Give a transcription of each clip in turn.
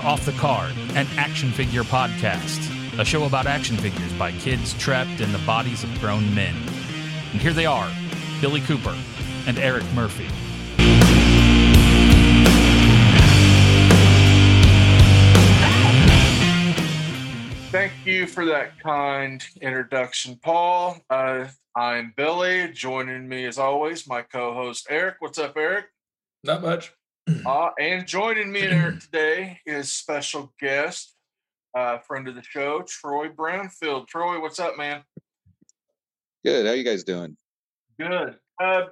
listening to Off the Card, an action figure podcast, a show about action figures by kids trapped in the bodies of grown men. And here they are Billy Cooper and Eric Murphy. Thank you for that kind introduction, Paul. Uh, I'm Billy. Joining me, as always, my co host, Eric. What's up, Eric? Not much. Uh, and joining me and Eric today is special guest, uh, friend of the show, Troy Brownfield. Troy, what's up, man? Good. How you guys doing? Good. Uh,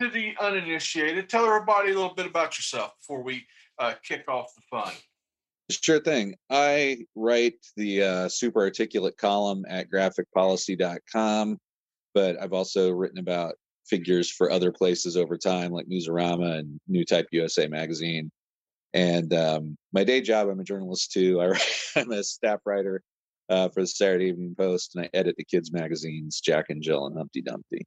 to the uninitiated, tell everybody a little bit about yourself before we uh, kick off the fun. Sure thing. I write the uh, super articulate column at graphicpolicy.com, but I've also written about figures for other places over time, like Newsarama and New Type USA magazine. And um, my day job, I'm a journalist too. I, I'm a staff writer uh, for the Saturday Evening Post, and I edit the kids' magazines, Jack and Jill and Humpty Dumpty.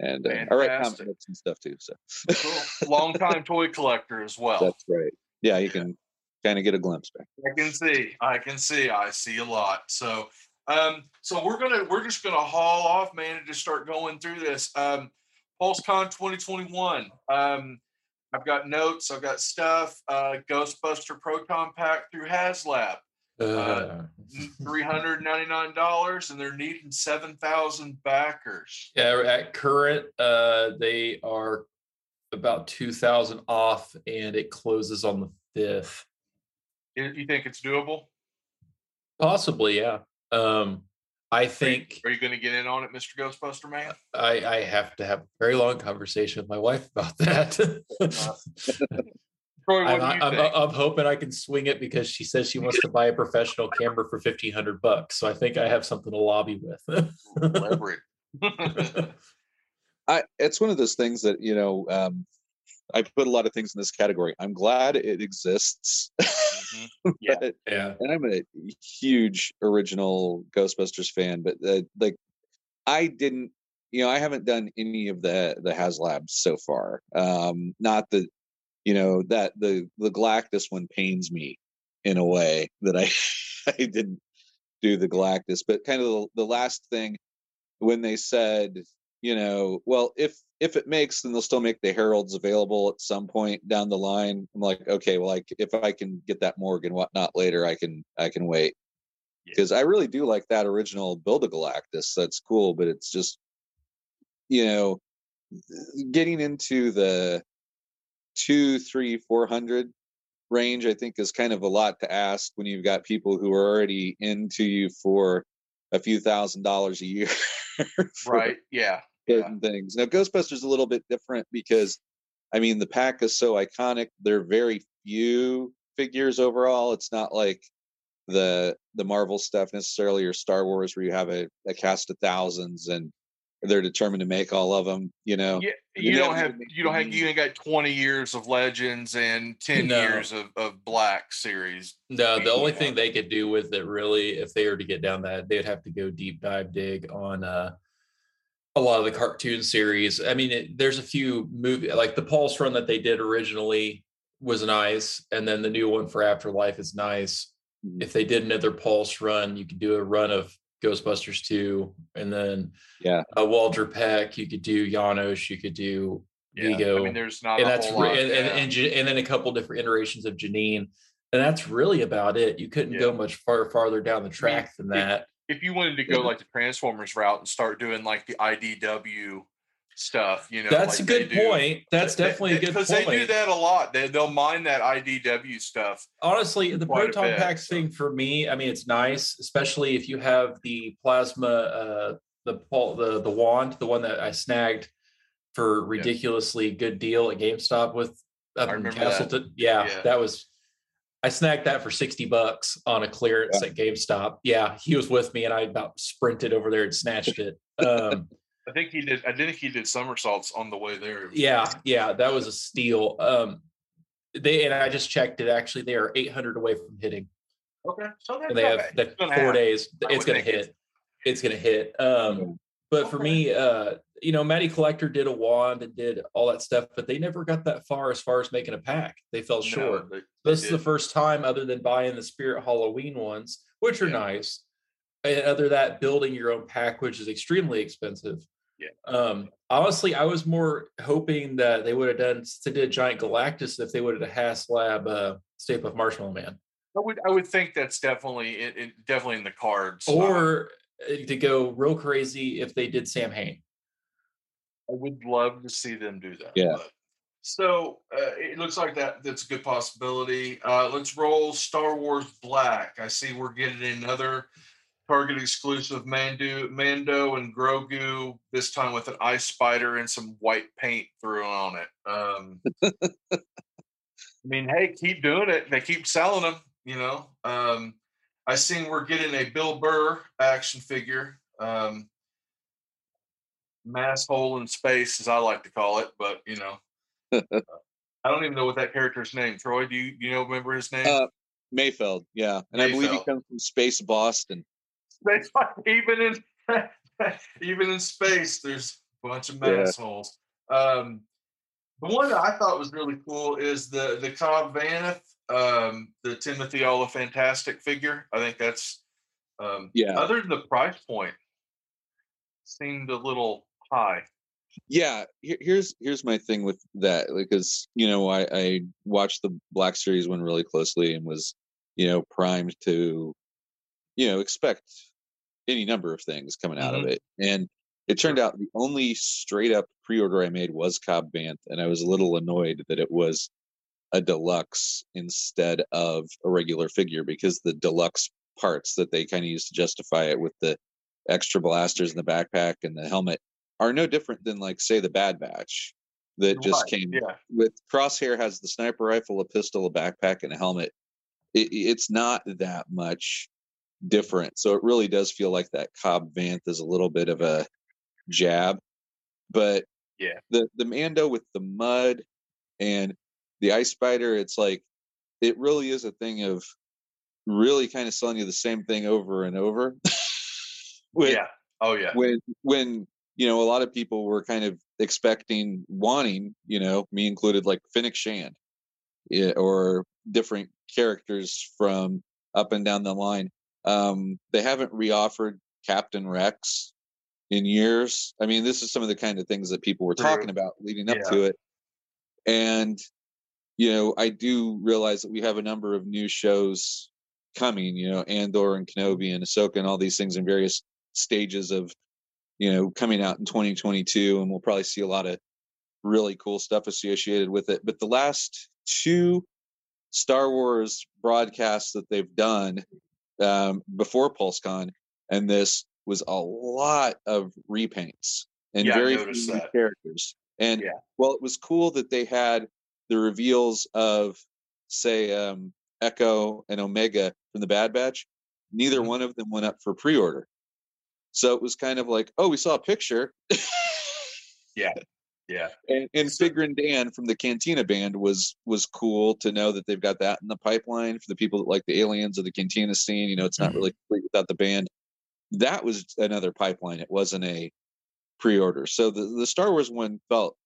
And uh, I write comic books and stuff too. So Cool. Long-time toy collector as well. that's right. Yeah, you can kind of get a glimpse back. I can see. I can see. I see a lot. So, um, so we're gonna we're just gonna haul off, man, and just start going through this. Um, PulseCon 2021. Um, I've got notes. I've got stuff. Uh, Ghostbuster Proton Pack through HasLab. Uh, Three hundred ninety nine dollars, and they're needing seven thousand backers. yeah, at current, uh, they are about two thousand off, and it closes on the fifth. You you think it's doable? Possibly, yeah. Um, I think Are you going to get in on it, Mr. Ghostbuster Man? I, I have to have a very long conversation with my wife about that. Troy, what I'm, do you I'm, think? I'm hoping I can swing it because she says she wants to buy a professional camera for fifteen hundred bucks. So I think I have something to lobby with. Leverage. I it's one of those things that you know um, I put a lot of things in this category. I'm glad it exists, Mhm. Yeah. but- yeah. and I'm a huge original Ghostbusters fan. But uh, like, I didn't, you know, I haven't done any of the the HasLabs so far. Um, not the, you know, that the the Galactus one pains me in a way that I I didn't do the Galactus, but kind of the, the last thing when they said you know, well, if if it makes, then they'll still make the heralds available at some point down the line. I'm like, okay, well, like if I can get that Morgan whatnot later, I can I can wait Yeah. because I really do like that original Build a Galactus. That's cool, but it's just you know getting into the two, three, four hundred range. I think is kind of a lot to ask when you've got people who are already into you for a few thousand dollars a year. right. Yeah. Yeah. things. Now, Ghostbusters is a little bit different because, I mean, the pack is so iconic. There are very few figures overall. It's not like the the Marvel stuff necessarily or Star Wars where you have a, a cast of thousands and they're determined to make all of them. You know, Yeah, You you don't never have you don't have you ain't got twenty years of legends and ten No. years of, of black series. No, the only thing they could do with it really, if they were to get down that, they'd have to go deep dive dig on uh, a lot of the cartoon series. I mean, it, there's a few movie like the Pulse run that they did originally was nice, and then the new one for Afterlife is nice. Mhm. If they did another Pulse run, you could do a run of Ghostbusters 2, and then Yeah. uh, Walter Peck. You could do Janosz. You could do Yeah, Vigo I mean, there's not and a that's whole lot. and, and, yeah. and, Ja- and then a couple different iterations of Janine, and that's really about it. You couldn't go much far farther down the track than that. If you wanted to go Yeah. like the Transformers route and start doing like the IDW stuff, you know, that's like a good do- point. That's they- definitely a good because they do that a lot. They they'll mine that IDW stuff. Honestly, the proton bit, packs so. thing for me, I mean, it's nice, especially if you have the plasma, uh, the the the wand, the one that I snagged for ridiculously good deal at GameStop with up in. Castleton. Yeah, Yeah. that was. I snagged that for sixty bucks on a clearance at GameStop. Yeah, he was with me, and I about sprinted over there and snatched it. Um, I think he did. I think he did somersaults on the way there. yeah, yeah, that was a steal. Um, they and I just checked it. Actually, they are eight hundred away from hitting. Okay. So they have the four happen. days. It's gonna hit. it's- It's gonna hit. Um, but for me, uh, you know, Matty Collector did a wand and did all that stuff, but they never got that far as far as making a pack. They fell short. No, they- this they is the first time, other than buying the Spirit Halloween ones, which are Yeah. nice. And other that, building your own pack, which is extremely expensive. Yeah. Um, honestly, I was more hoping that they would have done they did a Giant Galactus if they would have had HasLab uh Stay Puft Marshmallow Man. I would I would think that's definitely it, it definitely in the cards. Or uh, to go real crazy if they did Samhain. I would love to see them do that. Yeah. but- So uh, it looks like that that's a good possibility. Uh, let's roll Star Wars Black. I see we're getting another Target exclusive Mando, Mando and Grogu. This time with an ice spider and some white paint thrown on it. Um, I mean, hey, keep doing it. They keep selling them. You know. Um, I seen we're getting a Bill Burr action figure. Um, mass hole in space, as I like to call it. But you know, I don't even know what that character's name. Troy, do you you know remember his name? Uh, Mayfeld, yeah, and I believe he comes from Space Boston. Why even in even in space, there's a bunch of Yeah. mass holes. Um, the one that I thought was really cool is the the Cobb Vanth, um, the Timothy All Fantastic figure. I think that's um, Yeah. Other than the price point, seemed a little high. Yeah, here, here's here's my thing with that because you know I I watched the Black Series one really closely and was you know primed to you know expect any number of things coming out of mm-hmm. it, and it turned out the only straight up pre-order I made was Cobb Vanth, and I was a little annoyed that it was a deluxe instead of a regular figure because the deluxe parts that they kind of used to justify it with the extra blasters in the backpack and the helmet are no different than like say the Bad Batch that just Right, came Yeah, with Crosshair has the sniper rifle, a pistol, a backpack, and a helmet. It, it's not that much different, so it really does feel like that Cobb Vanth is a little bit of a jab, but Yeah. the the Mando with the mud and the Ice Spider, it's like it really is a thing of really kind of selling you the same thing over and over. With- yeah. Oh yeah. when when you know a lot of people were kind of expecting wanting you know me included like Fennec Shand or different characters from up and down the line. Um they haven't reoffered Captain Rex in years. I mean this is some of the kind of things that people were talking about leading up Yeah. to it. And you know i do realize that we have a number of new shows coming you know andor and kenobi and ahsoka and all these things in various stages of you know coming out in 2022 and we'll probably see a lot of really cool stuff associated with it but the last two star wars broadcasts that they've done um, before pulsecon and this was a lot of repaints and Yeah, very few characters and Yeah. well it was cool that they had the reveals of say um, echo and omega from the bad batch neither Mhm. one of them went up for pre-order so it was kind of like, oh, we saw a picture. Yeah. Yeah. And and So- Figrin D'an from the Cantina band was was cool to know that they've got that in the pipeline for the people that like the aliens of the Cantina scene. You know, it's not Mm-hmm. really complete without the band. That was another pipeline. It wasn't a pre-order. So the the Star Wars one felt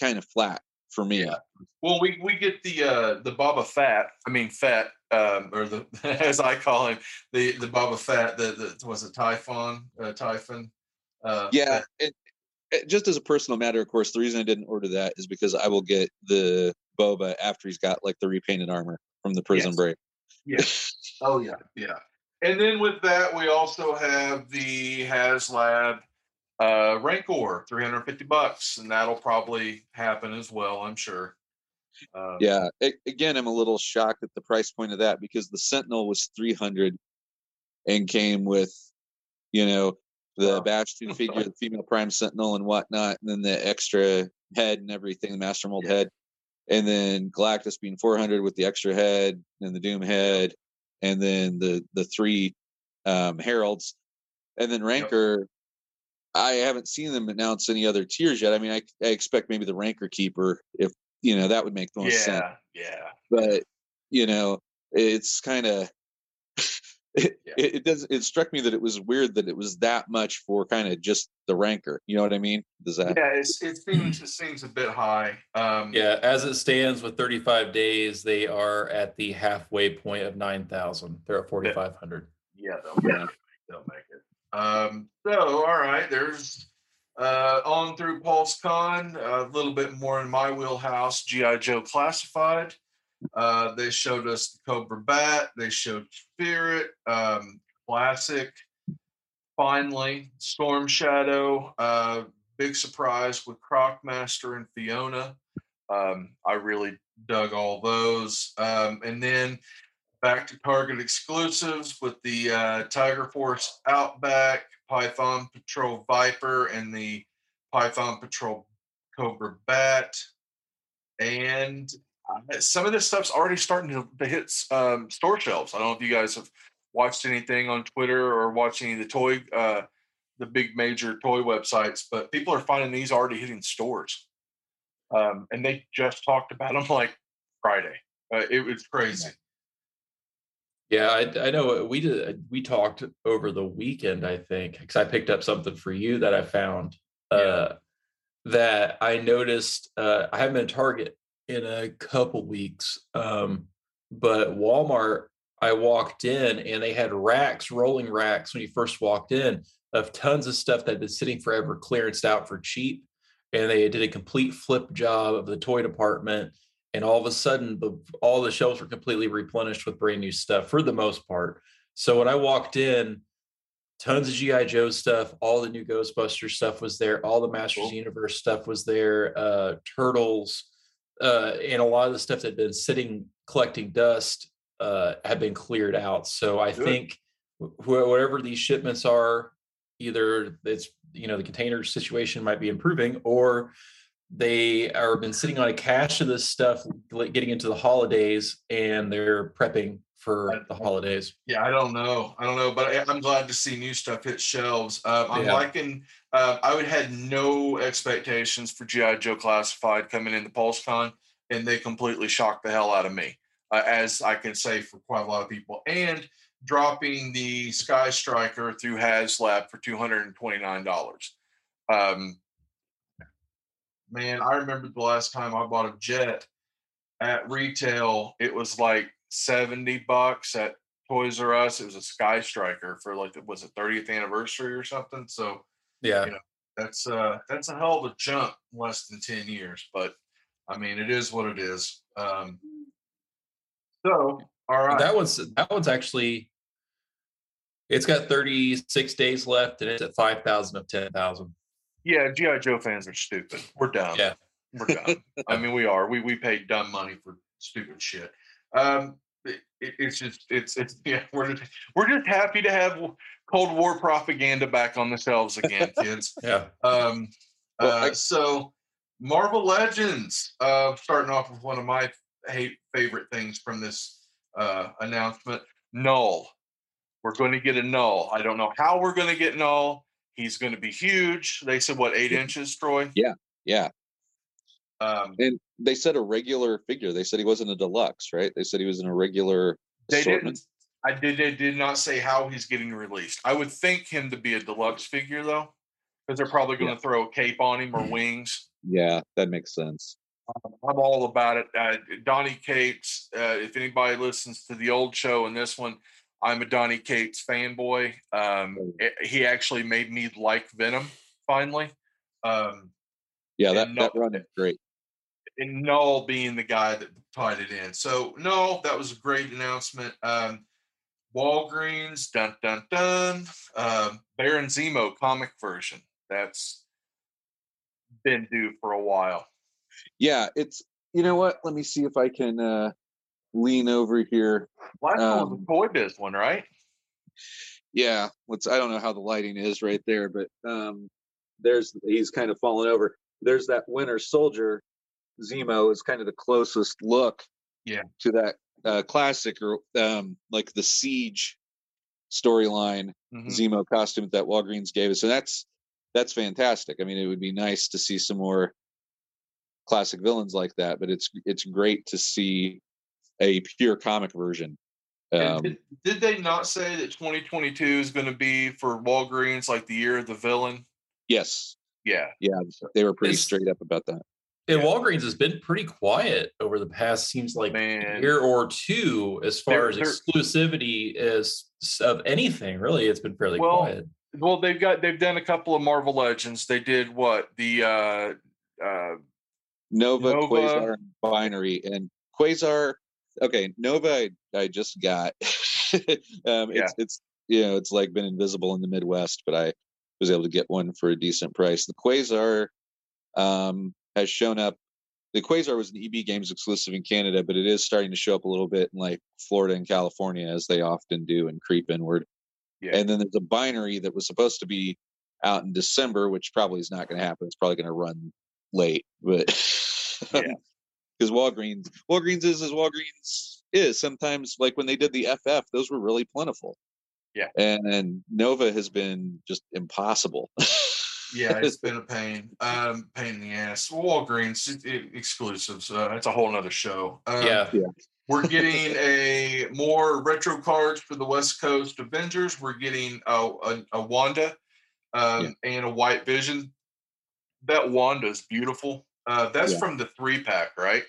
kind of flat for me. Yeah. Well, we we get the uh the Baba Fat. I mean Fat um, or the as I call him, the the Baba Fat. The the was it Tython? Uh, Tython. Uh, Yeah, it, it- just as a personal matter, of course, the reason I didn't order that is because I will get the Boba after he's got like the repainted armor from the Prison Yes. Break. Yeah. Oh yeah, yeah. And then with that, we also have the HasLab uh, Rancor, three hundred fifty bucks, and that'll probably happen as well. I'm sure. Um, Yeah. A- again, I'm a little shocked at the price point of that because the Sentinel was 300 and came with, you know, the Wow. Bastion figure, the female Prime Sentinel and whatnot, and then the extra head and everything, the Master Mold Yeah. head, and then Galactus being 400 with the extra head and the Doom head, and then the the three um, heralds, and then Rancor. I haven't seen them announce any other tiers yet. I mean, I, I expect maybe the Rancor Keeper, if you know, that would make the most sense Yeah. Yeah. but you know it's kind of it, Yeah. it, it does it struck me that it was weird that it was that much for kind of just the Rancor. You know what I mean? Does that? Yeah, it's, it seems it seems a bit high. Um, Yeah, as it stands with 35 days, they are at the halfway point of 9,000. They're at 4,500. yeah, they'll make it. They'll make it. Um, so, all right, there's uh, on through PulseCon, a little bit more in my wheelhouse. GI Joe Classified. Uh, they showed us the Cobra Bat. They showed Spirit, um, Classic. Finally, Storm Shadow. Uh, big surprise with Crocmaster and Fiona. Um, I really dug all those. Um, and then back to Target exclusives with the uh, Tiger Force Outback, Python Patrol Viper, and the Python Patrol Cobra Bat. And uh, some of this stuff's already starting to, hit um, store shelves. I don't know if you guys have watched anything on Twitter or watched any of the toy, uh, the big major toy websites, but people are finding these already hitting stores. Um, and they just talked about them like Friday. Uh, it was crazy. Yeah, I, I know we did. We talked over the weekend, I think, because I picked up something for you that I found uh, that I noticed. Uh, I haven't been to Target in a couple weeks, um, but Walmart. I walked in and they had racks, rolling racks, when you first walked in, of tons of stuff that had been sitting forever, clearanced out for cheap, and they did a complete flip job of the toy department and all of a sudden the all the shelves were completely replenished with brand new stuff for the most part so when i walked in tons of gi joe stuff all the new ghostbusters stuff was there all the masters Cool. universe stuff was there uh turtles uh and a lot of the stuff that had been sitting collecting dust uh had been cleared out so i Good. think wh- whatever these shipments are either it's you know the container situation might be improving or they are been sitting on a cache of this stuff like, getting into the holidays and they're prepping for the holidays Yeah, I don't know. I don't know, but I'm glad to see new stuff hit shelves. Um, I'm Yeah. liking. Uh, I would had no expectations for GI Joe Classified coming into PulseCon, and they completely shocked the hell out of me, uh, as I can say for quite a lot of people. And dropping the Sky Striker through HasLab for two hundred and twenty nine dollars. Um, man, I remember the last time I bought a jet at retail, it was like 70 bucks at Toys R Us. It was a Sky Striker for like it was it 30th anniversary or something. So yeah You know, that's uh that's a hell of a jump in less than 10 years, but I mean it is what it is. Um so all right. that one's that one's actually it's got 36 days left and it's at 5000 of 10000 yeah, GI Joe fans are stupid. We're dumb. Yeah. We're dumb. I mean we are. We we pay dumb money for stupid shit. Um it, it- it's just it's it's yeah we're just, we're just happy to have Cold War propaganda back on the shelves again, kids. yeah Um, Well, uh, I- so Marvel Legends, uh, starting off with one of my hate favorite things from this uh, announcement, Null. We're going to get a Null. I don't know how we're going to get Null. He's going to be huge. They said what eight inches, Troy. Yeah. Yeah. Um, And they said a regular figure. They said he wasn't a deluxe, right? They said he was in a regular they assortment. didn't. I did. They did not say how he's getting released. I would think him to be a deluxe figure though, because they're probably going to throw a cape on him or wings. Yeah, that makes sense. I'm all about it. Uh, Donnie Cates. Uh, if anybody listens to the old show and this one, I'm a Donnie Cates fanboy. Um, Oh. it- he actually made me like Venom finally. Um, Yeah, that, that run is great. and Null being the guy that tied it in. So Null, that was a great announcement. Um, Walgreens, dun dun dun. Um, Baron Zemo comic version. That's been due for a while. Yeah, it's you know what? Let me see if I can uh lean over here. Was Um, a Toy Biz one, right? Yeah, what's I don't know how the lighting is right there, but um there's he's kind of fallen over. There's that Winter Soldier. Zemo is kind of the closest look Yeah. to that uh classic or um like the siege storyline Mhm. Zemo costume that Walgreens gave us. And that's that's fantastic. I mean, it would be nice to see some more classic villains like that, but it's it's great to see a pure comic version Um, did, did they not say that 2022 is going to be for Walgreens like the year of the villain? yes, Yeah. yeah, they were pretty It's- straight up about that. And Yeah. Walgreens has been pretty quiet over the past seems like Man. year or two as far They're- as exclusivity is of anything. Really, it's been fairly Well, quiet. Well, they've got they've done a couple of Marvel Legends. They did what the uh uh Nova, Nova. Quasar, and Binary, and Quasar. Okay, Nova, I, I just got. um, Yeah. It's it's you know it's like been invisible in the Midwest, but I was able to get one for a decent price. The Quasar um, has shown up. The Quasar was an EB Games exclusive in Canada, but it is starting to show up a little bit in like Florida and California, as they often do, and creep inward. Yeah. And then there's a binary that was supposed to be out in December, which probably is not going to happen. It's probably going to run late, but Yeah. because Walgreens, Walgreens is as Walgreens is. Sometimes, like when they did the FF, those were really plentiful. Yeah. and, and Nova has been just impossible. yeah, it's been a pain. Um pain in the ass. Walgreens it, it, exclusives. Uh, that's a whole nother show. Um, yeah. We're getting a more retro cards for the West Coast Avengers. We're getting a, a, a Wanda um, and a White Vision. That Wanda is beautiful. Uh, that's Yeah. from the three pack, right?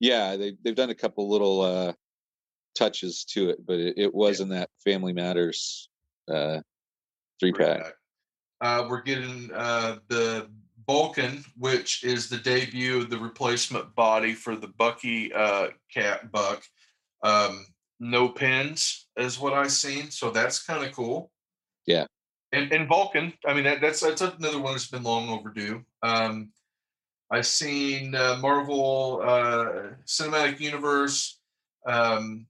yeah, they they've done a couple little uh, touches to it, but it, it was in that Family Matters uh, three pack. Uh, we're getting uh, the Vulcan, which is the debut of the replacement body for the Bucky uh, cat buck. Um, no pins is what I've seen, so that's kind of cool. Yeah. And, and Vulcan, I mean that, that's that's another one that's been long overdue. Um, I've seen uh, Marvel uh, Cinematic Universe, um,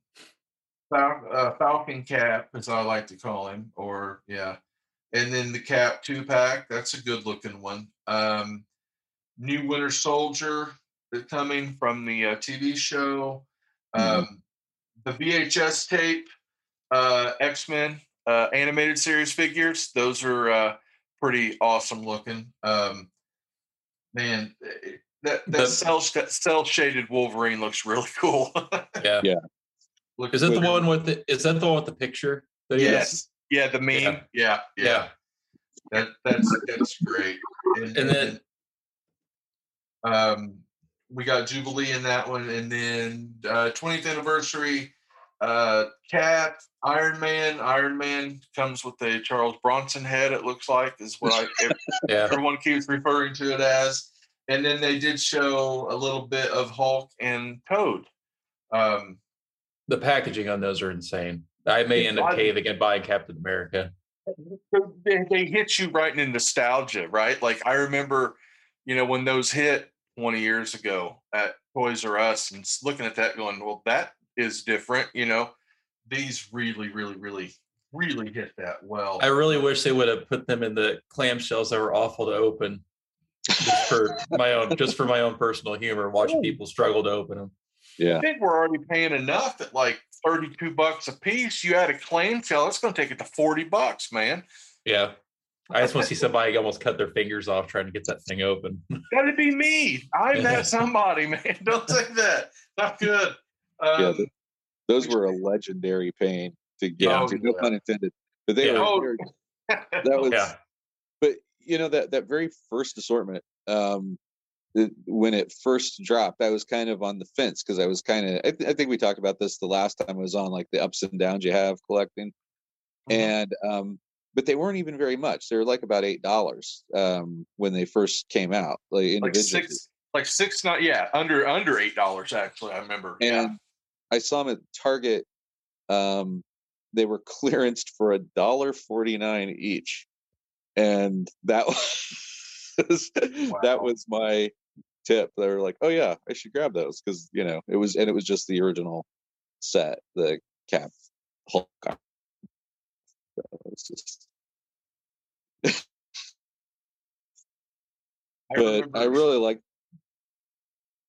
Fal- uh, Falcon Cap, as I like to call him, or yeah, and then the Cap two pack. That's a good looking one. Um, New Winter Soldier coming from the uh, TV show. Um, the VHS tape, uh, X Men uh, animated series figures. Those are uh, pretty awesome looking. Um, man, eh, that that The- cell cell shaded Wolverine looks really cool. Yeah. Yeah. Look, Is that the one with the? Is that the one with the picture? that he? Yes. Yeah, the meme. Yeah. Yeah, yeah. Yeah. That that's that's great. And, And then- um we got Jubilee in that one, and then uh 20th anniversary, uh Cap, Iron Man. Iron Man comes with a Charles Bronson head, it looks like, is what I Yeah. everyone keeps referring to it as. And then they did show a little bit of Hulk and Toad. Um The packaging on those are insane. I may end up caving and buying Captain America. they, they hit you right in nostalgia, right? Like I remember, you know, when those hit 20 years ago at Toys R Us and looking at that going, well, that is different, you know. These really, really, really, really hit that well. I really wish they would have put them in the clamshells that were awful to open. Just for my own, just for my own personal humor, watching people struggle to open them. Yeah, I think we're already paying enough at like 32 bucks a piece. You add a clamshell, it's going to take it to 40 bucks, man. Yeah. I just want to see somebody almost cut their fingers off trying to get that thing open. That'd be me. I'm that somebody, man. Don't say that. Not good. Um, Yeah, the- those were a legendary pain to get Yeah. into. No pun intended. But they Yeah. were. Oh. that was. Yeah. But you know that that very first assortment, um, it, when it first dropped, I was kind of on the fence because I was kind of. I, th- I think we talked about this the last time I was on, like the ups and downs you have collecting, Mhm. and um, but they weren't even very much. They were like about eight dollars um when they first came out, like like individually. six, like six, not yeah, under under eight dollars actually. I remember. and yeah. I saw them at Target. Um, they were clearanced for a dollar forty nine each, and that was that was my tip. They were like, "Oh yeah, I should grab those because you know it was and it was just the original set, the Cap Hulk." So just, but remember- I really like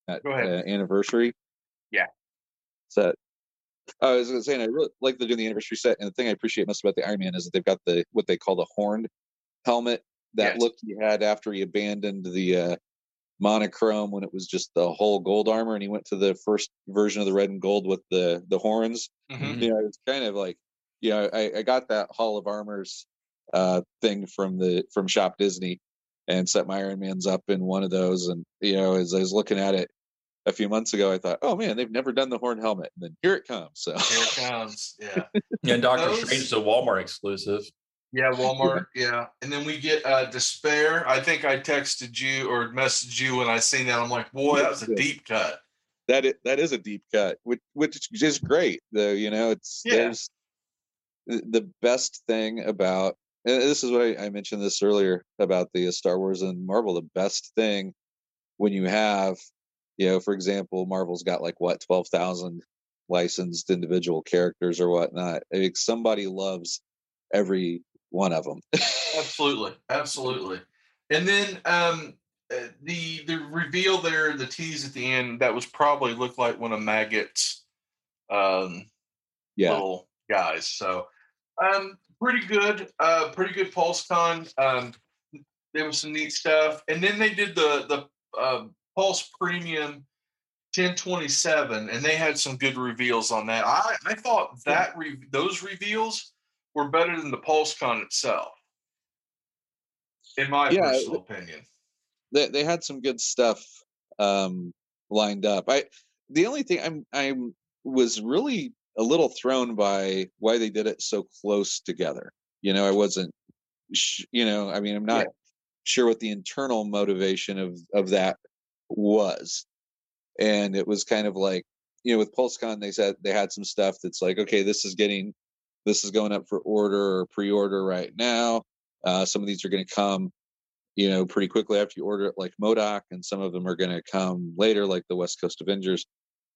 that uh, anniversary. Set. I was gonna say, and I really like they're doing the anniversary set. And the thing I appreciate most about the Iron Man is that they've got the what they call the horned helmet. That Yes. look he had after he abandoned the uh monochrome when it was just the whole gold armor, and he went to the first version of the red and gold with the the horns. Mhm. You know, it's kind of like, you know, I, I got that Hall of Armors uh, thing from the from Shop Disney, and set my Iron Man's up in one of those. And you know, as I was looking at it a few months ago, I thought, oh man, they've never done the horn helmet, and then here it comes. So Here it comes. Yeah. Yeah, and Doctor Those- Strange is a Walmart exclusive. Yeah, Walmart. Yeah, and then we get uh, D'Spayre. I think I texted you or messaged you when I seen that. I'm like, boy, that was a deep cut. that is, that is a deep cut, which which is great. Though you know, it's Yeah. there's the the best thing about. And this is what I, I mentioned this earlier about the Star Wars and Marvel. The best thing when you have, you know, for example, Marvel's got like what twelve thousand licensed individual characters or whatnot. I mean, somebody loves every one of them. Absolutely, absolutely. And then um, uh, the the reveal there, the tease at the end, that was probably looked like one of Maggott's um, yeah, little guys. So um, pretty good, uh, pretty good PulseCon. Um, there was some neat stuff, and then they did the the uh, Pulse Premium 1027, and they had some good reveals on that. I I thought that re- those reveals were better than the PulseCon itself, in my Yeah, personal opinion. they they had some good stuff um lined up. I the only thing I'm I'm was really a little thrown by why they did it so close together. You know, I wasn't sh- you know, I mean, I'm not sure what the internal motivation of of that was. And it was kind of like, you know, with PulseCon they said they had some stuff that's like, okay, this is getting this is going up for order or pre-order right now. Uh, some of these are going to come you know, pretty quickly after you order it, like MODOK, and some of them are going to come later, like the West Coast Avengers.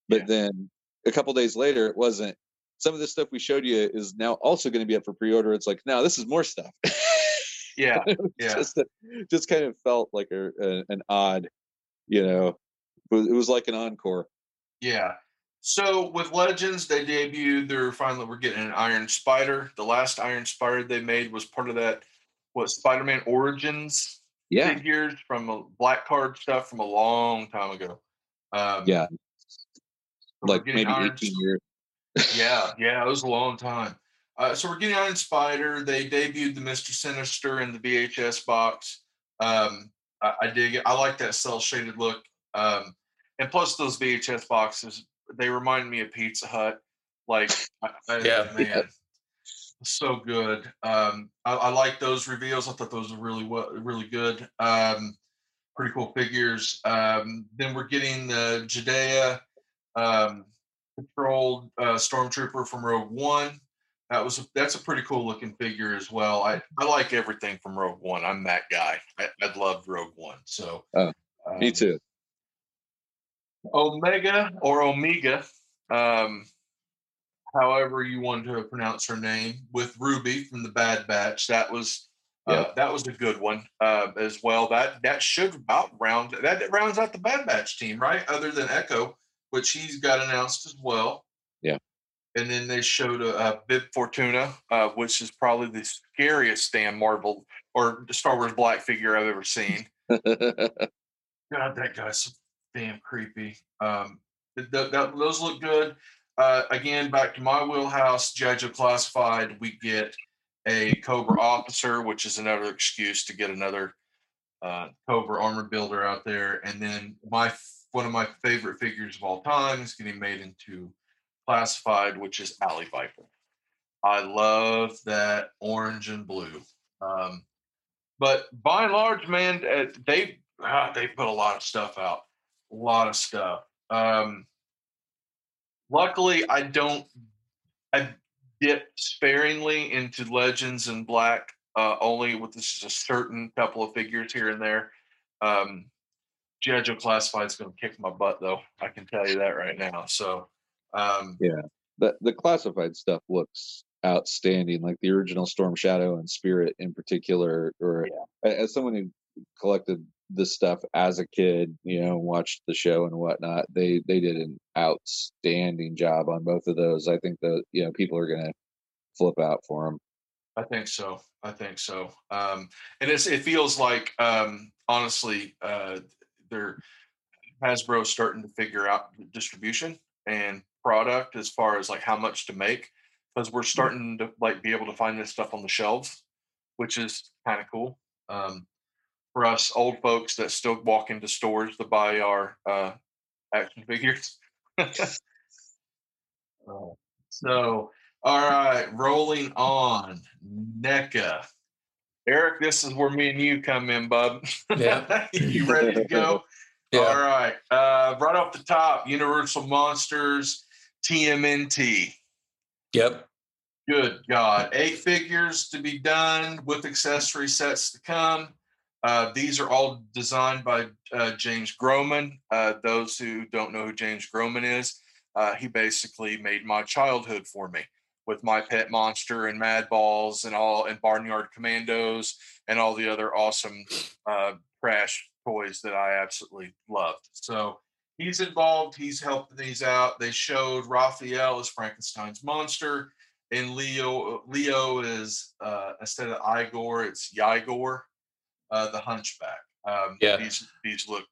But Yeah. then a couple days later, it wasn't. Some of this stuff we showed you is now also going to be up for pre-order. It's like, no, this is more stuff. Yeah, Yeah. just, just kind of felt like a, a an odd, you know, it was, it was like an encore. yeah. So with Legends, they debuted. They're finally we're getting an Iron Spider. The last Iron Spider they made was part of that what Spider-Man Origins Yeah, figures from a black card stuff from a long time ago. Um, Yeah. like maybe Iron 18 years. yeah, yeah, it was a long time. Uh, so we're getting Iron Spider. They debuted the Mister Sinister in the VHS box. Um, I, I dig it. I like that cell shaded look. Um, and plus those VHS boxes, they remind me of Pizza Hut. Like, I, I, Yeah. man, so good. Um, I, I like those reveals. I thought those were really well, really good. Um, pretty cool figures. Um, then we're getting the Jedha um, patrolled uh, stormtrooper from Rogue One. That was a, that's a pretty cool looking figure as well. I, I like everything from Rogue One. I'm that guy. I, I love Rogue One. So Me um, too. Omega or Omega, um, however you want to pronounce her name, with Ruby from the Bad Batch. That was uh, that was a good one uh, as well. That that should about round that rounds out the Bad Batch team, right? Other than Echo, which he's got announced as well. And then they showed a, a Bib Fortuna, uh, which is probably the scariest damn Marvel or Star Wars Black figure I've ever seen. God, that guy's damn creepy. Um, th- that, those look good. Uh, again, back to my wheelhouse, Judge of Classified. We get a Cobra officer, which is another excuse to get another uh, Cobra armor builder out there. And then my one of my favorite figures of all time is getting made into Classified, which is Alley Viper. I love that orange and blue. Um, but by and large, man, uh, they ah, they put a lot of stuff out, a lot of stuff. Um, luckily, I don't. I dip sparingly into Legends and Black, uh, only with this is a certain couple of figures here and there. Um, Judge of Classified is going to kick my butt, though. I can tell you that right now. So, um, the the classified stuff looks outstanding like the original storm shadow and spirit in particular or a- as someone who collected this stuff as a kid you know watched the show and whatnot they they did an outstanding job on both of those i think that you know people are gonna flip out for them I think so. I think so. Um, and it's, it feels like, um, honestly, uh, they're Hasbro's starting to figure out distribution and product as far as like how much to make because we're starting to like be able to find this stuff on the shelves, which is kind of cool. Um, for us old folks that still walk into stores to buy our uh, action figures. so, all right, rolling on. NECA. Eric, this is where me and you come in, bub. Yeah. you ready to go? Yeah. All right. Uh, right off the top, Universal Monsters TMNT. Yep. Good God. Eight figures to be done with accessory sets to come. Uh, these are all designed by uh, James Groman. Uh, those who don't know who James Groman is, uh, he basically made my childhood for me with my pet monster and Mad Balls and all and Barnyard Commandos and all the other awesome uh, trash toys that I absolutely loved. So he's involved. He's helping these out. They showed Raphael as Frankenstein's monster, and Leo Leo is uh, instead of Igor, it's Yigor, uh, the Hunchback. Um, Yeah. these these look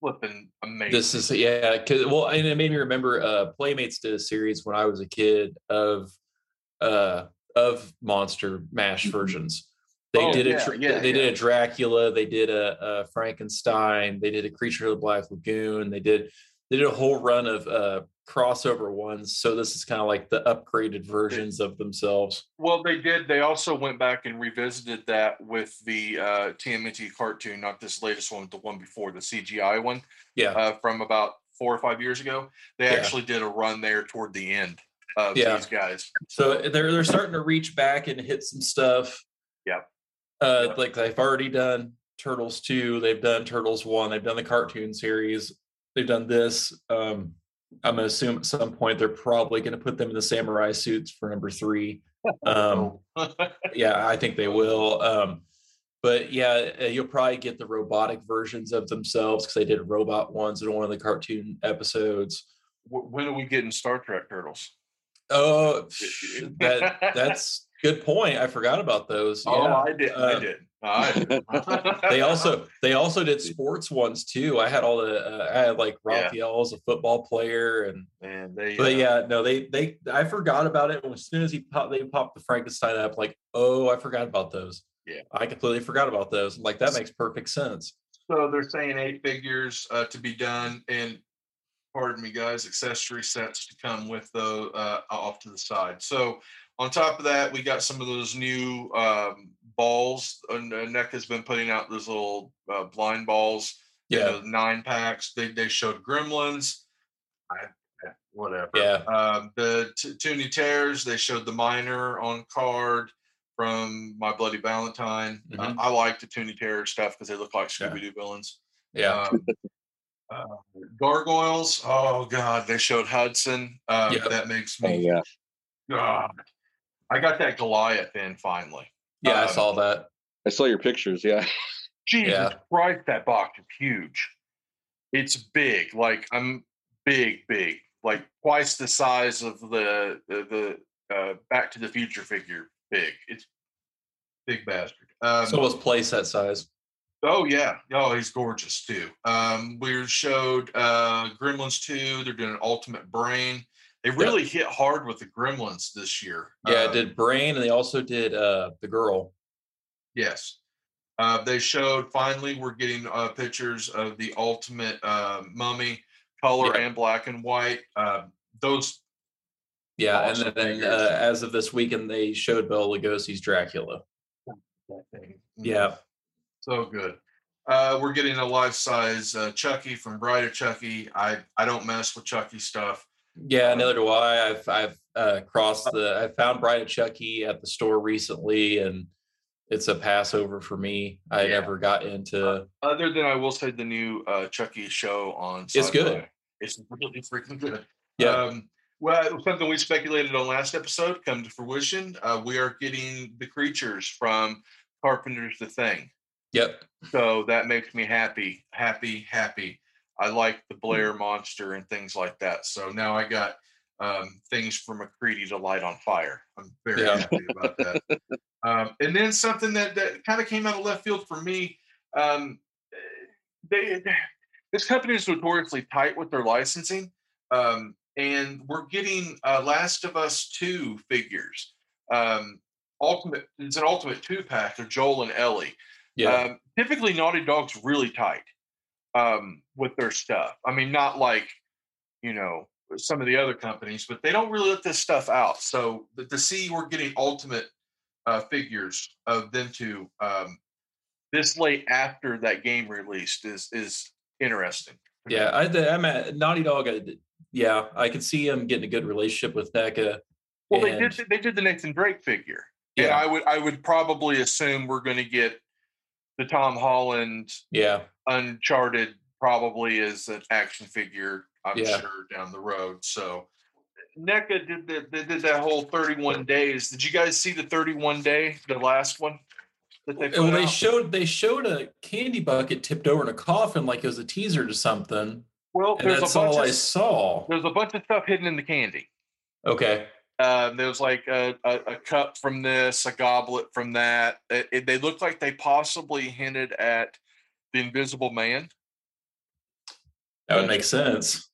flipping amazing. This is yeah, cause well, and it made me remember uh Playmates did a series when I was a kid of uh of monster mash versions. They Oh, did a yeah, Dr- yeah, they yeah. did a Dracula, they did a, a Frankenstein, they did a Creature of the Black Lagoon, they did they did a whole run of uh crossover ones. So this is kind of like the upgraded versions of themselves. Well, they did. They also went back and revisited that with the uh, TMNT cartoon, not this latest one, the one before, the CGI one Yeah. uh, from about four or five years ago. They Yeah. actually did a run there toward the end of Yeah. these guys. So they're they're starting to reach back and hit some stuff. Yep. Uh, Yep. like they've already done Turtles two, they've done Turtles one, they've done the cartoon series, they've done this. Um, I'm gonna assume at some point they're probably gonna put them in the samurai suits for number three. Um, yeah, I think they will. Um, but yeah, uh, you'll probably get the robotic versions of themselves because they did robot ones in one of the cartoon episodes. When are we getting Star Trek Turtles? Oh, that that's good point. I forgot about those. Oh, Yeah. I did. I Uh, did. I did. They also they also did sports ones too. I had all the uh, I had like Yeah. Raphael as a football player and man, they. but uh, yeah, no, they they I forgot about it. As soon as he popped, they popped the Frankenstein up, like, oh, I forgot about those. Yeah. I completely forgot about those. Like that makes perfect sense. So they're saying eight figures uh, to be done, and pardon me, guys, accessory sets to come with the uh, off to the side. So on top of that, we got some of those new um, balls. And uh, NEC has been putting out those little uh, blind balls. you Yeah, know, nine packs. They they showed Gremlins. I, I- whatever. Yeah. Um, the t- Toonie Tears. They showed the Miner on card from My Bloody Valentine. Uh, Mhm. I like the Toonie Terror stuff because they look like Scooby Doo villains. yeah, Um, uh, gargoyles. Oh God, they showed Hudson. Um, Yep. That makes Oh, me. yeah. God, I got that Goliath in finally. yeah. I um, saw that. I saw your pictures. Yeah. Jesus Yeah. Christ, that box is huge. It's big, like I'm big, big, like twice the size of the the, the uh, Back to the Future figure. Big. It's big bastard. Um, So was playset size. Oh yeah, oh he's gorgeous too. Um, we showed uh, Gremlins two. They're doing an Ultimate Brain. They really hit hard with the Gremlins this year. Yeah, it Um, did Brain, and they also did uh the girl. Yes. Uh, they showed finally we're getting uh, pictures of the ultimate uh, mummy, color Yeah. and black and white. Uh, those Yeah, Awesome and then figures. uh, as of this weekend, they showed Bela Lugosi's Dracula. thing. Yeah, So good. Uh, we're getting a life size uh, Chucky from Bride of Chucky. I I don't mess with Chucky stuff. yeah. Neither do I. I've I've uh, crossed the. I found Bride of Chucky at the store recently, and it's a passover for me. I Yeah. never got into. Other than I will say the new uh, Chucky show on. It's good. It's really freaking good. Yeah, Um, well, something we speculated on last episode come to fruition. Uh, we are getting the creatures from Carpenter's The Thing. Yep. So that makes me happy, happy, happy. I like the Blair Hmm. monster and things like that. So now I got um, things for MacReady to light on fire. I'm very Yeah. happy about that. um, and then something that, that kind of came out of left field for me. Um, they this company is notoriously tight with their licensing, um, and we're getting uh, Last of Us two figures. Um, ultimate, it's an ultimate two pack of Joel and Ellie. Yeah. Um, typically, Naughty Dog's really tight um, with their stuff. I mean, not like you know some of the other companies, but they don't really let this stuff out. So the, to see we're getting ultimate uh, figures of them two um, this late after that game released is is interesting. yeah. I, I'm at Naughty Dog. I, yeah, I can see them getting a good relationship with NECA. Well, they did they did the Nathan Drake figure, and Yeah. I would I would probably assume we're going to get the Tom Holland Yeah. Uncharted probably is an action figure. I'm Yeah. sure down the road. So NECA did the, they did that whole 31 days. Did you guys see the 31 day, the last one that they Well, they out? showed they showed a candy bucket tipped over in a coffin like it was a teaser to something, well, and there's a that's all I saw. there's a bunch of stuff hidden in the candy. Okay. Um, there was like a, a, a cup from this, a goblet from that. It, it- they looked like they possibly hinted at the Invisible Man, That would make sense.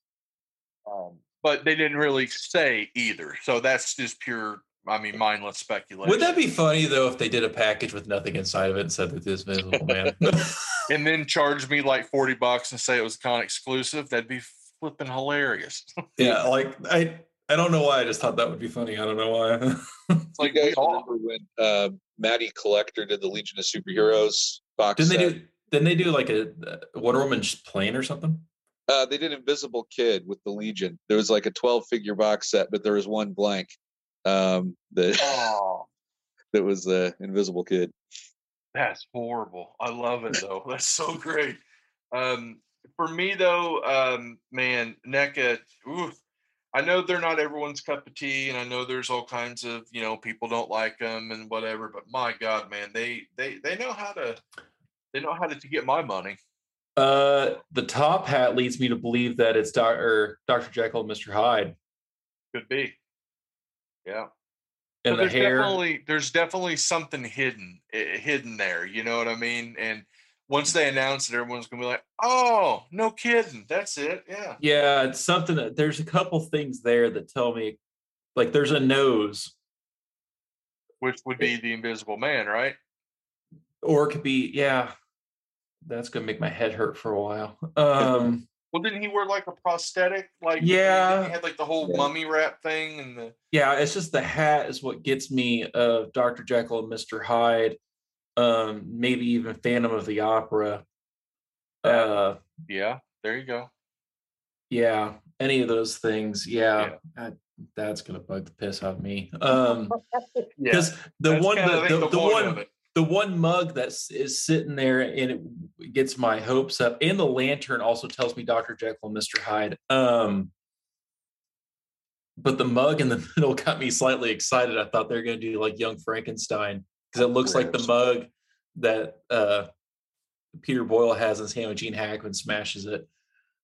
um, but they didn't really say either. So that's just pure, I mean, mindless speculation. Would that be funny though if they did a package with nothing inside of it and said that this Invisible man? and then charge me like forty bucks and say it was con exclusive? That'd be flipping hilarious. yeah, like I I don't know why I just thought that would be funny. I don't know why. It's like I we guys remember when uh, Matty Collector did the Legion of Superheroes box didn't they set? do didn't they do like a uh, Wonder Woman plane or something? Uh, they did Invisible Kid with the Legion. There was like a 12 figure box set, but there was one blank um, that Oh, that was the Invisible Kid. that's horrible. I love it though. That's so great. Um, for me though, um, man, NECA. Oof, I know they're not everyone's cup of tea, and I know there's all kinds of you know people don't like them and whatever. But my God, man, they they they know how to they know how to, to get my money. Uh, the top hat leads me to believe that it's Doctor Doctor Jekyll and Mister Hyde, Could be. Yeah. and So the there's hair. definitely there's definitely something hidden eh, hidden there. You know what I mean? And once they announce it, everyone's gonna be like, "Oh, no kidding, that's it." Yeah. Yeah, it's something that there's a couple things there that tell me, like there's a nose, Which would be the Invisible Man, right? or it could be yeah. That's gonna make my head hurt for a while. Um, Well, didn't he wear like a prosthetic? Like Yeah. he had like the whole Yeah. mummy wrap thing and the yeah, it's just the hat is what gets me of Dr. Jekyll and Mr. Hyde, um, maybe even Phantom of the Opera. Yeah. Uh, yeah. There you go. yeah, any of those things, yeah, that- that's gonna bug the piss out of me. Um, Yeah. because the That's one, the, the, the point one, the one mug that is sitting there and it gets my hopes up and the lantern also tells me dr jekyll and mr hyde um but the mug in the middle got me slightly excited i thought they were going to do like young frankenstein because it looks like the mug that uh peter boyle has in his hand when gene hackman smashes it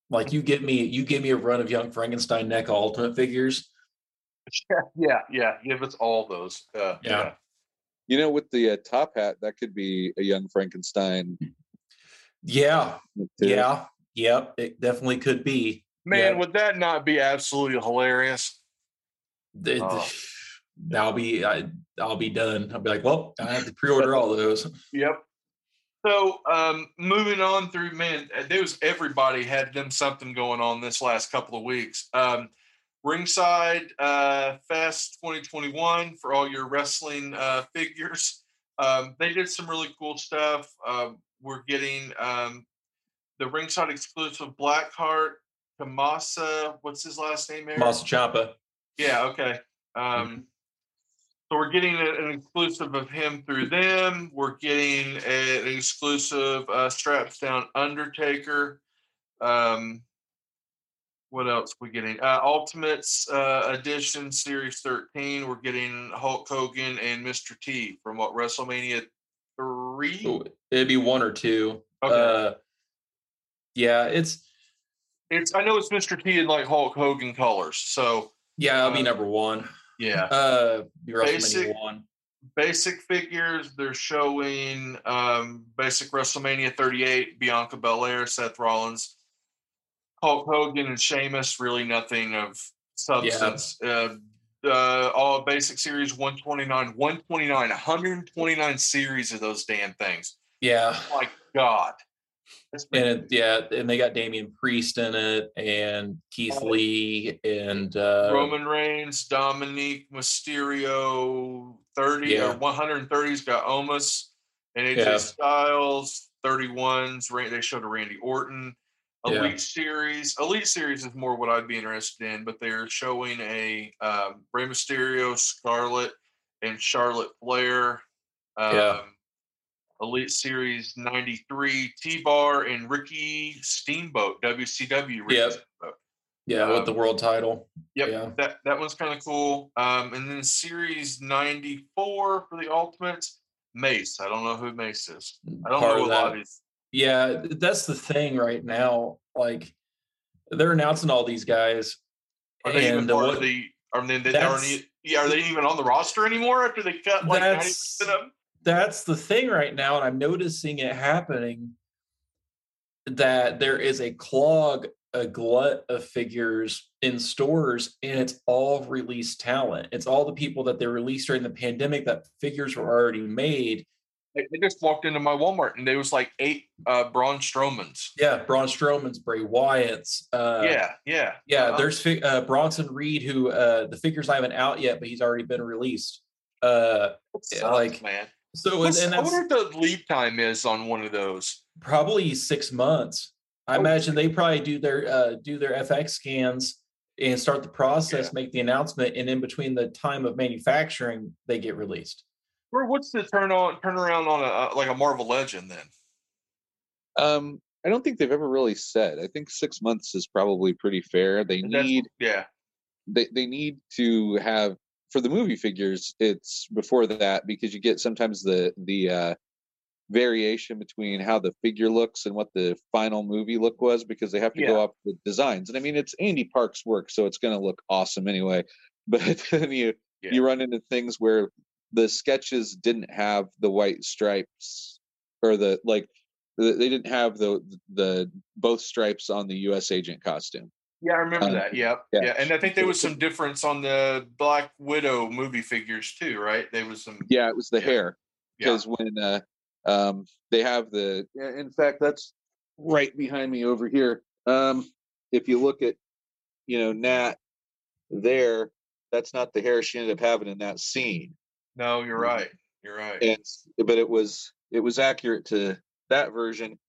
like you give me you give me a run of young frankenstein NECA ultimate figures Yeah, yeah. Give us all those. Uh, Yeah. You know, with the uh, top hat, that could be a young Frankenstein. yeah yeah yep it definitely could be Man, Yeah. would that not be absolutely hilarious? Th- Oh. th- I'll be I, I'll be done. I'll be like, well, I have to pre-order all those. Yep. So um, moving on through, man, there was everybody had them something going on this last couple of weeks. Um, Ringside uh, Fest 2021 for all your wrestling uh, figures. Um, they did some really cool stuff. Um, we're getting um, the Ringside exclusive Blackheart, Kamasa. What's his last name? Masa Champa. Yeah, okay. Um, so we're getting an exclusive of him through them. We're getting a- an exclusive uh, straps down Undertaker. Um, what else we getting? Uh, Ultimates uh, Edition Series 13. We're getting Hulk Hogan and Mr. T from what WrestleMania three. Ooh, It'd be one or two. Okay. Uh, yeah, it's It's I know it's Mr. T in like Hulk Hogan colors. So yeah, I'll be Uh, number one. Yeah. Uh, Basic- basic figures, they're showing um, basic WrestleMania 38, Bianca Belair, Seth Rollins, Hulk Hogan, and Sheamus. Really nothing of substance. Uh, uh, all basic series 129, 129, 129 series of those damn things. Yeah. Oh my God. That's And it, yeah, and they got Damian Priest in it, and Keith Oh. Lee, and uh, Roman Reigns, Dominik Mysterio, 30 Yeah. or 130's got Omos and AJ Yeah. Styles, 31s. They showed a Randy Orton. Yeah. Elite Series. Elite Series is more what I'd be interested in, but they're showing a um, Rey Mysterio, Scarlett, and Charlotte Flair. Um, Yeah. Elite Series 93, T Bar, and Ricky Steamboat, WCW. Ricky Yep. Steamboat. yeah, um, with the world title. Yep, Yeah. that that one's kind of cool. Um, and then Series 94 for the Ultimates, Mace. I don't know who Mace is. I don't Part know a lot of these. Yeah, that's the thing right now. Like they're announcing all these guys, Are they even and part what- of the? Are they, they aren't, e- yeah, are they even on the roster anymore after they cut like ninety percent of them? That's the thing right now, and I'm noticing it happening. That there is a clog, a glut of figures in stores, and it's all released talent. It's all the people that they released during the pandemic that figures were already made. They, they just walked into my Walmart and there was like eight uh, Braun Strowmans. Yeah, Braun Strowman's, Bray Wyatt's. Uh, yeah, yeah, Yeah, Uh, there's fi- uh, Bronson Reed, who uh, the figure's haven't even out yet, but he's already been released. Uh, sucks, like, man. So and, What's- and I wonder what the lead time is on one of those. probably six months. I Oh, imagine they probably do their uh, do their FX scans and start the process, Yeah. make the announcement, and in between the time of manufacturing, they get released. Or what's the turn on turnaround on a uh, like a Marvel Legend then? Um, I don't think they've ever really said. I think six months is probably pretty fair. They That's- need yeah, they, they need to have for the movie figures it's before that because you get sometimes the the uh variation between how the figure looks and what the final movie look was because they have to Yeah. go up with designs and i mean it's andy park's work so it's going to look awesome anyway but then you Yeah. you run into things where the sketches didn't have the white stripes or the like they didn't have the the both stripes on the us agent costume Yeah, I remember Um, that. Yep. yeah. Yeah. And I think there was some difference on the Black Widow movie figures too, right? There was some. Yeah, it was the Yeah. hair. Yeah. Because when uh, um, they have the, yeah, in fact, that's right behind me over here. Um, if you look at, you know, Nat there, that's not the hair she ended up having in that scene. No, you're right. You're right. And but it was it was accurate to that version,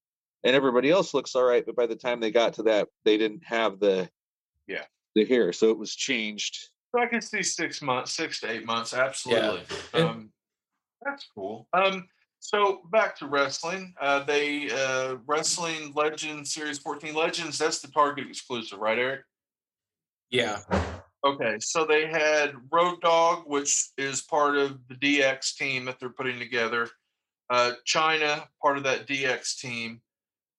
and everybody else looks all right. But by the time they got to that, they didn't have the Yeah. the hair, so it was changed. So I can see six months, six to eight months. Absolutely. And- Um, that's cool. Um, so back to wrestling. Uh, they uh, wrestling Legends Series 14 Legends. That's the Target exclusive, right, Eric? Yeah, Okay, so they had Road Dog, which is part of the DX team that they're putting together. Uh, Chyna, part of that DX team.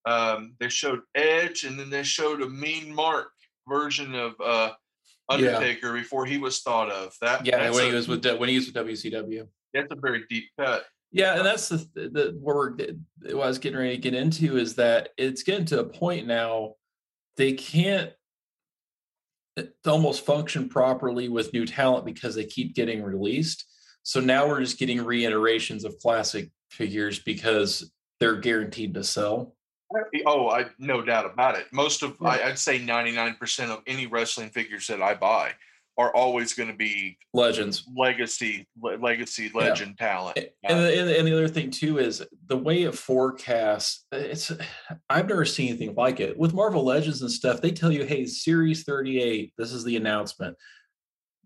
Um, they showed Edge, and then they showed a Mean Mark version of uh, Undertaker before he was thought of. That yeah. When a, he was with when he was with WCW. that's a very deep cut. Yeah, and that's the the what I was getting ready to get into is that it's getting to a point now they can't uh, almost function properly with new talent because they keep getting released. So now we're just getting reiterations of classic figures because they're guaranteed to sell. Oh, I no doubt about it. Most of Yeah. I, I'd say ninety nine percent of any wrestling figures that I buy are always going to be Legends. legacy le- legacy Yeah. legend talent. And, the, and, the, and the other thing too is the way it forecasts. It's I've never seen anything like it with Marvel Legends and stuff. They tell you, "Hey, Series 38, this is the announcement."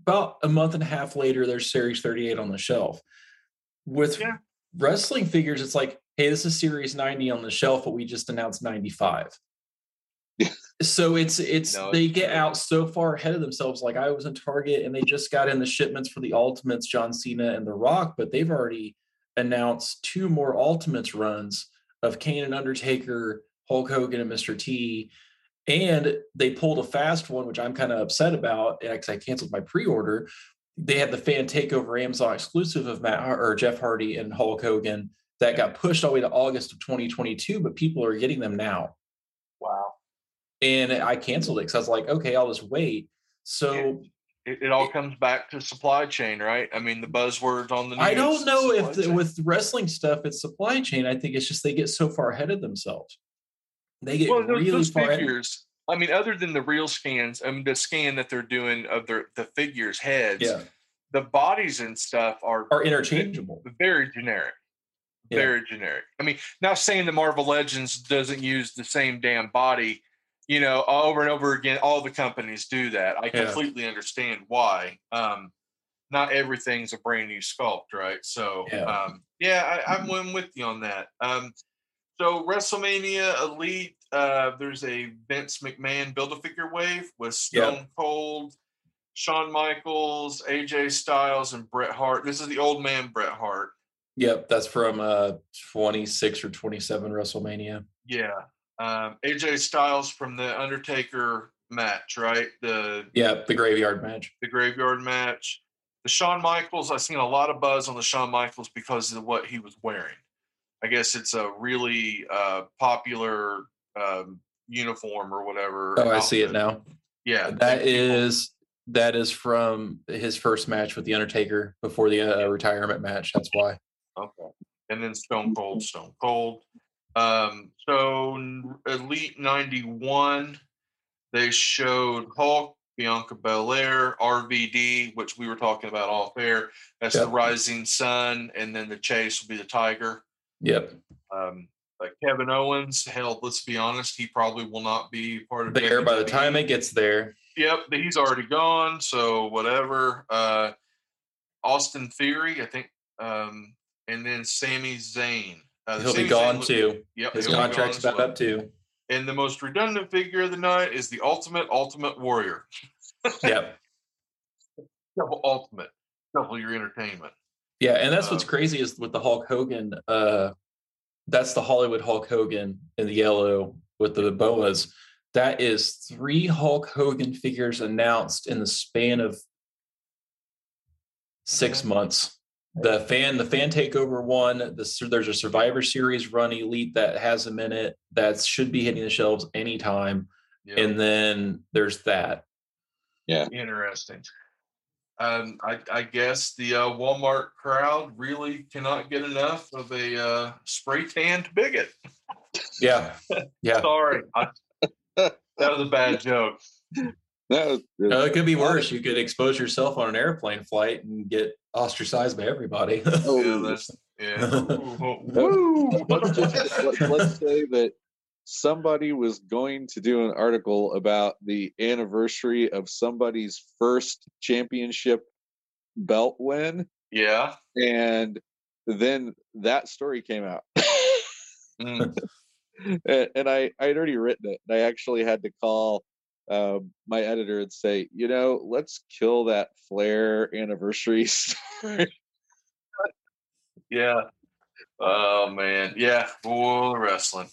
About a month and a half later, there's Series 38 on the shelf. With Yeah. wrestling figures, it's like, "Hey, this is Series 90 on the shelf, but we just announced 95." so it's it's No, they get out so far ahead of themselves. Like I was in Target and they just got in the shipments for the Ultimates, John Cena and The Rock, but they've already announced two more Ultimates runs of Kane and Undertaker, Hulk Hogan and Mr. T. And they pulled a fast one, which I'm kind of upset about because I canceled my pre-order. they had the fan takeover Amazon exclusive of Matt or Jeff Hardy and Hulk Hogan that got pushed all the way to August of 2022, but people are getting them now. Wow. And I canceled it because I was like, okay, I'll just wait. So it, it all comes back to supply chain, right? I mean, the buzzwords on the news. I don't know if the, with wrestling stuff it's supply chain. I think it's just they get so far ahead of themselves. They get well, really those far ahead. figures. I mean, other than the real scans, I mean, the scan that they're doing of their the figures' heads, Yeah, the bodies and stuff are are interchangeable. very generic. Yeah. Very generic. I mean, not saying the Marvel Legends doesn't use the same damn body, you know, over and over again. All the companies do that. I Yeah. completely understand why. Um, not everything's a brand new sculpt, right? So, Yeah. um, yeah, I, I'm I'm with you on that. Um, so WrestleMania Elite, uh, there's a Vince McMahon Build a Figure wave with Yep. Stone Cold, Shawn Michaels, AJ Styles, and Bret Hart. This is the old man Bret Hart. Yep, that's from uh 26 or 27 WrestleMania. Yeah. Um, AJ Styles from the Undertaker match, right? The Yeah, the graveyard match. the graveyard match. The Shawn Michaels, I've seen a lot of buzz on the Shawn Michaels because of what he was wearing. I guess it's a really uh, popular um, uniform or whatever. Oh, I see it now. Yeah, That people- is that is from his first match with the Undertaker before the uh, retirement match. That's why. Okay. And then Stone Cold, Stone Cold. Um, so Elite 91, they showed Hulk, Bianca Belair, RVD, which we were talking about off air. That's the Rising Sun. And then the chase will be the Tiger. Yep. Um, like Kevin Owens, hell, let's be honest, he probably will not be part of There by the time it gets there. Yep, he's already gone, so whatever. Uh Austin Theory, I think, um, and then Sami Zayn. Uh, He'll Sami be gone look- too. Yep, His he'll be gone contract's about well. up too. And the most redundant figure of the night is the Ultimate Ultimate Warrior. Yep. Double Ultimate, double your entertainment. Yeah, and that's what's Um, crazy is with the Hulk Hogan. Uh, that's the Hollywood Hulk Hogan in the yellow with the boas. That is three Hulk Hogan figures announced in the span of six months. The fan, the fan takeover one. The, there's a Survivor Series run elite that has them in it that should be hitting the shelves anytime. Yeah, And then there's that. Yeah interesting. Um, I, I guess the uh, Walmart crowd really cannot get enough of a uh, spray tanned bigot. Yeah, yeah. Sorry, I, that was a bad joke. That was, No, it could be worse. You could expose yourself on an airplane flight and get ostracized by everybody. Oh, Yeah, that's yeah. Let's, just, let, let's say that somebody was going to do an article about the anniversary of somebody's first championship belt win yeah. and then that story came out Mm. and, and i i'd already written it and i actually had to call um, my editor would say you know let's kill that flair anniversary story Yeah. Oh man. Yeah. Boy, wrestling.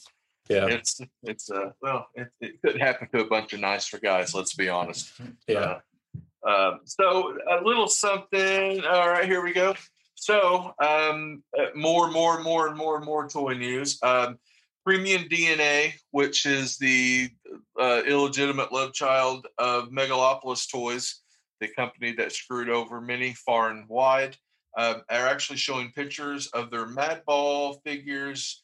yeah, It's it's uh well, it, it could happen to a bunch of nicer guys. Let's be honest. yeah. Uh, um, so a little something. All right, here we go. So um, uh, more, more, more, and more, and more toy news. Um, Premium DNA, which is the uh, illegitimate love child of Megalopolis Toys, the company that screwed over many far and wide, um, are actually showing pictures of their Madball figures,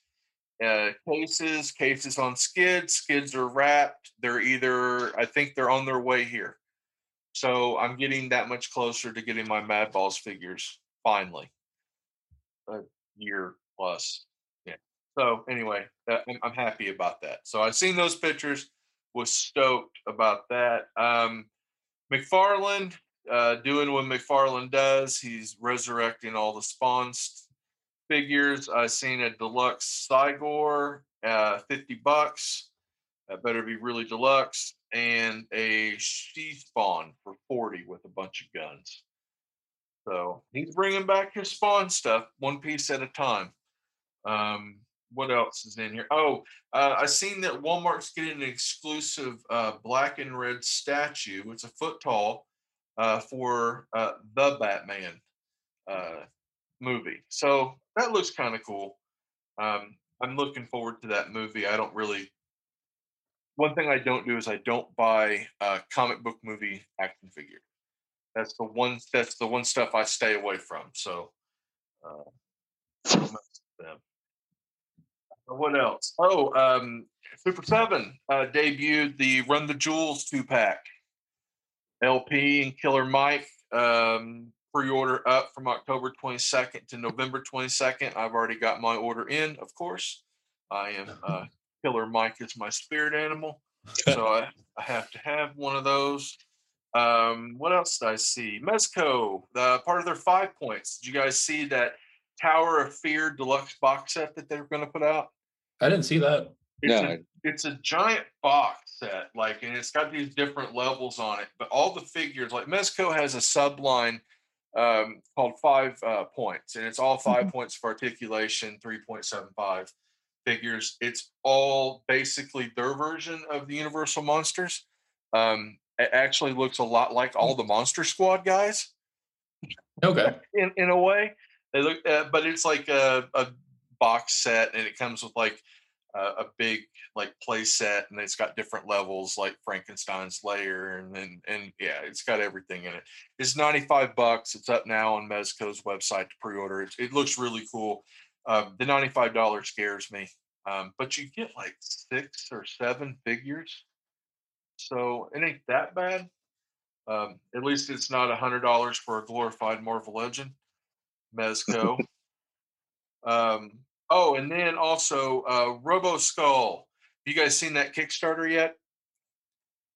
uh, cases, cases on skids. Skids are wrapped. They're either, I think they're on their way here. So I'm getting that much closer to getting my Madballs figures finally. A year plus. So anyway, that, I'm, happy about that. So I've seen those pictures, was stoked about that. Um, McFarlane uh, doing what McFarlane does. He's resurrecting all the spawns figures. I've seen a deluxe Cygor, uh, 50 bucks. That better be really deluxe. And a she spawn for 40 with a bunch of guns. So he's bringing back his spawn stuff one piece at a time. Um, what else is in here? Oh, uh, I seen that Walmart's getting an exclusive uh, black and red statue. It's a foot tall uh, for uh, the Batman uh, movie. So that looks kind of cool. Um, I'm looking forward to that movie. I don't really. One thing I don't do is I don't buy uh, comic book movie action figure. That's the one. That's the one stuff I stay away from. So, uh, them. What else? Oh, um, Super Seven uh, debuted the Run the Jewels two pack. El-P and Killer Mike um, pre-order up from October 22nd to November 22nd. I've already got my order in, of course. I am uh, Killer Mike is my spirit animal, so I, I have to have one of those. Um, what else did I see? Mezco, the part of their five points. Did you guys see that Tower of Fear deluxe box set that they're going to put out? I didn't see that. It's No. a it's a giant box set, like, and it's got these different levels on it. But all the figures, like Mezco has a subline um, called Five uh, Points, and it's all 5 points for articulation, three point seven five figures. It's all basically their version of the Universal monsters. Um, it actually looks a lot like all the Monster Squad guys Okay. in, in a way. They look, uh, but it's like a, a box set, and it comes with like a, a big like play set, and it's got different levels like Frankenstein's layer and then and yeah, it's got everything in it. It's ninety five bucks. It's up now on Mezco's website to pre order. It, it looks really cool. Um, the ninety five dollars scares me, um, but you get like six or seven figures, so it ain't that bad. Um, at least it's not a hundred dollars for a glorified Marvel Legend. Mezco. um, oh, and then also uh, Robo Skull. You guys seen that Kickstarter yet?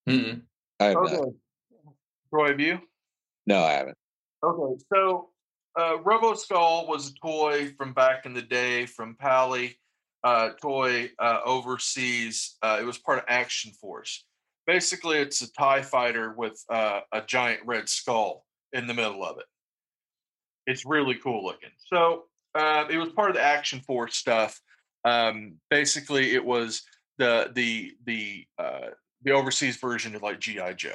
Mm-mm. I have not. Troy, have you? No, I haven't. Okay, so uh, Robo Skull was a toy from back in the day from Pally uh, Toy uh, overseas. Uh, it was part of Action Force. Basically, it's a Tie Fighter with uh, a giant red skull in the middle of it. It's really cool looking. So uh, it was part of the Action Force stuff. Um, basically, it was the the the uh, the overseas version of like GI Joe.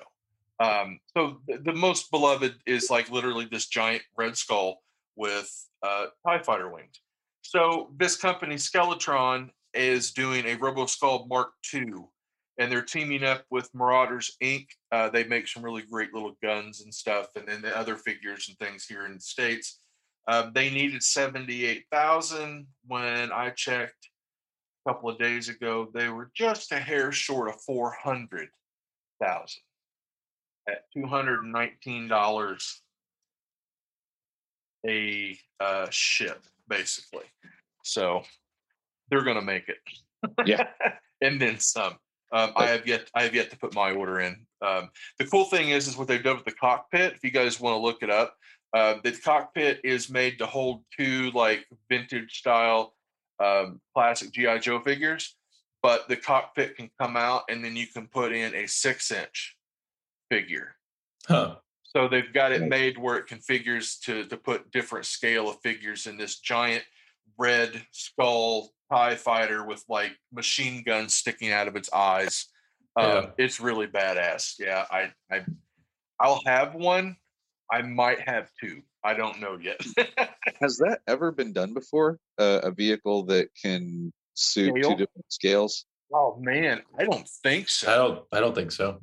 Um, so the, the most beloved is like literally this giant red skull with uh, Tie Fighter wings. So this company Skeletron is doing a Robo Skull Mark II, and they're teaming up with Marauders Inc. Uh, they make some really great little guns and stuff, and then the other figures and things here in the states. Um, they needed seventy-eight thousand. When I checked a couple of days ago, they were just a hair short of four hundred thousand at two hundred and nineteen dollars a uh, ship, basically. So they're going to make it. Yeah. and then some. Um, I have yet I have yet to put my order in. Um, the cool thing is is what they've done with the cockpit. If you guys want to look it up, uh, the cockpit is made to hold two like vintage style um, classic GI Joe figures, but the cockpit can come out and then you can put in a six inch figure. Huh. So they've got it made where it configures to to put different scale of figures in this giant red skull tie fighter with like machine guns sticking out of its eyes. Um, Yeah. It's really badass. Yeah, I I I'll have one. I might have two. I don't know yet. Has that ever been done before? Uh, a vehicle that can suit Scale? two different scales? oh man, I don't think so. I don't. I don't think so.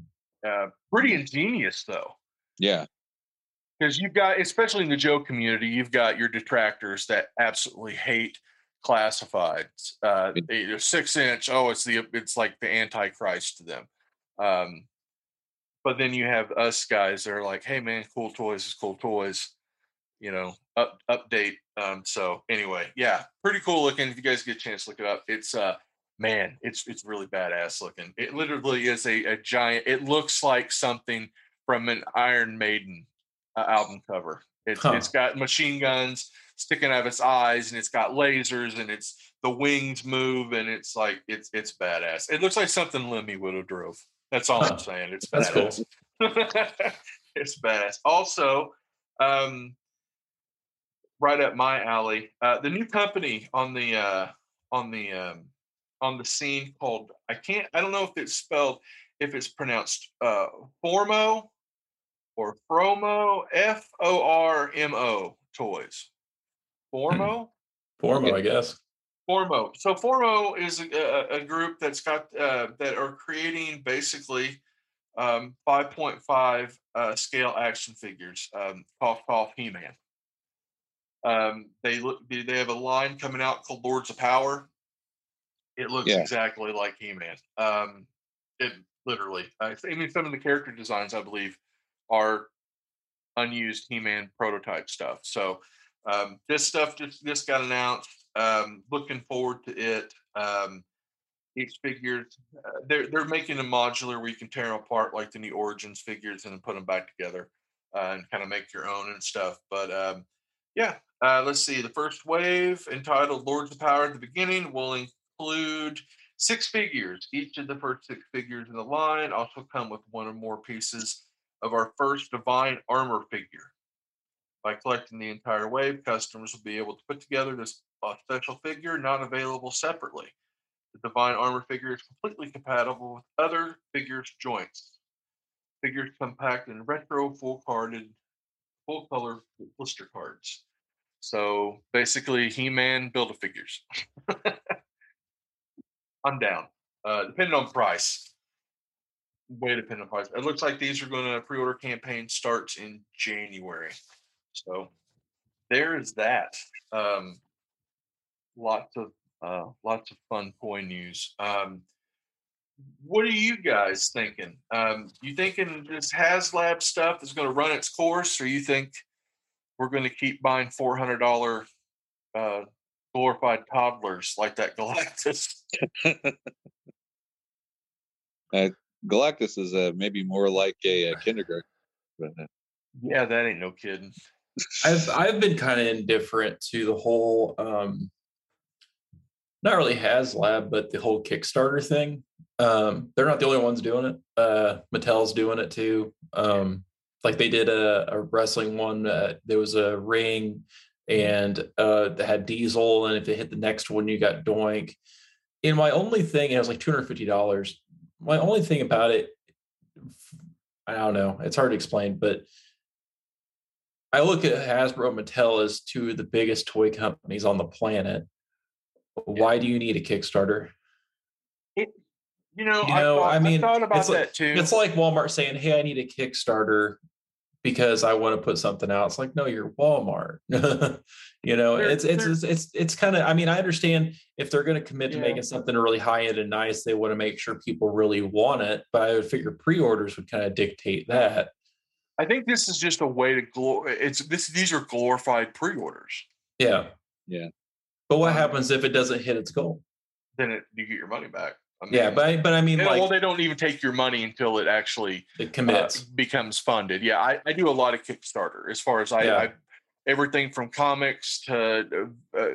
Uh, pretty ingenious though. Yeah. because you've got especially in the joe community you've got your detractors that absolutely hate classifieds uh they're six inch oh it's the it's like the antichrist to them um but then you have us guys that are like hey man cool toys is cool toys you know up update um so anyway yeah pretty cool looking if you guys get a chance to look it up it's uh man it's it's really badass looking it literally is a, a giant it looks like something from an iron maiden uh, album cover it's, Huh. it's got machine guns sticking out of its eyes and it's got lasers and it's the wings move and it's like it's it's badass it looks like something lemmy would have drove that's all Huh. i'm saying it's That's cool. badass it's badass also um right up my alley uh the new company on the uh on the um on the scene called i can't i don't know if it's spelled if it's pronounced uh formo or Fromo, F O R M O toys. Formo? Formo, I guess. Formo. So Formo is a, a, group that's got uh, that are creating basically um, 5.5 uh, scale action figures. Um, cough, cough, He-Man. Um, they look. They have a line coming out called Lords of Power. It looks Yeah. exactly like He-Man. Um, it literally. I mean, some of the character designs, I believe, are unused He-Man prototype stuff. So um, this stuff just just got announced. Um, looking forward to it. Um, each figure, uh, they're they're making a modular where you can tear them apart like the new Origins figures and then put them back together uh, and kind of make your own and stuff. But um, yeah, uh, let's see. The first wave entitled Lords of Power at the beginning will include six figures. Each of the first six figures in the line also come with one or more pieces of our first Divine Armor figure. By collecting the entire wave, customers will be able to put together this uh, special figure not available separately. The Divine Armor figure is completely compatible with other figures' joints. Figures come packed in retro, full carded, full color blister cards. So basically, He Man build a figures. I'm down. Uh, depending on price. Way dependent on price. It looks like these are going to pre order campaign starts in January. So there is that. Um, lots of uh, lots of fun toy news. Um, what are you guys thinking? Um, you thinking this HasLab stuff is going to run its course, or you think we're going to keep buying four hundred dollar uh, glorified toddlers like that Galactus? Galactus is uh, maybe more like a, uh kindergarten. But, uh, Yeah, that ain't no kidding. I've I've been kind of indifferent to the whole um not really HasLab, but the whole Kickstarter thing. Um, they're not the only ones doing it. Uh, Mattel's doing it too. Um, like they did a, a wrestling one. Uh, there was a ring, and uh, they had Diesel, and if they hit the next one, you got Doink. And my only thing, it was like two hundred fifty dollars. My only thing about it, I don't know. It's hard to explain, but I look at Hasbro and Mattel as two of the biggest toy companies on the planet. Why do you need a Kickstarter? You know, You I, know, thought, I mean, thought about it's like- that too. It's like Walmart saying, "Hey, I need a Kickstarter because I want to put something out." It's like, no, you're Walmart. you know, They're- it's it's they're- it's it's, it's kind of. I mean, I understand if they're going to commit to Yeah. making something really high end and nice, they want to make sure people really want it. But I would figure pre-orders would kind of dictate that. I think this is just a way to glor. It's this. These are glorified pre-orders. Yeah. Yeah. But what Um, happens if it doesn't hit its goal? Then it, you get your money back. I Yeah, but I, but I mean, like well, they don't even take your money until it actually it uh, commits. becomes funded. Yeah, I, I do a lot of Kickstarter as far as I, Yeah. I everything from comics to uh,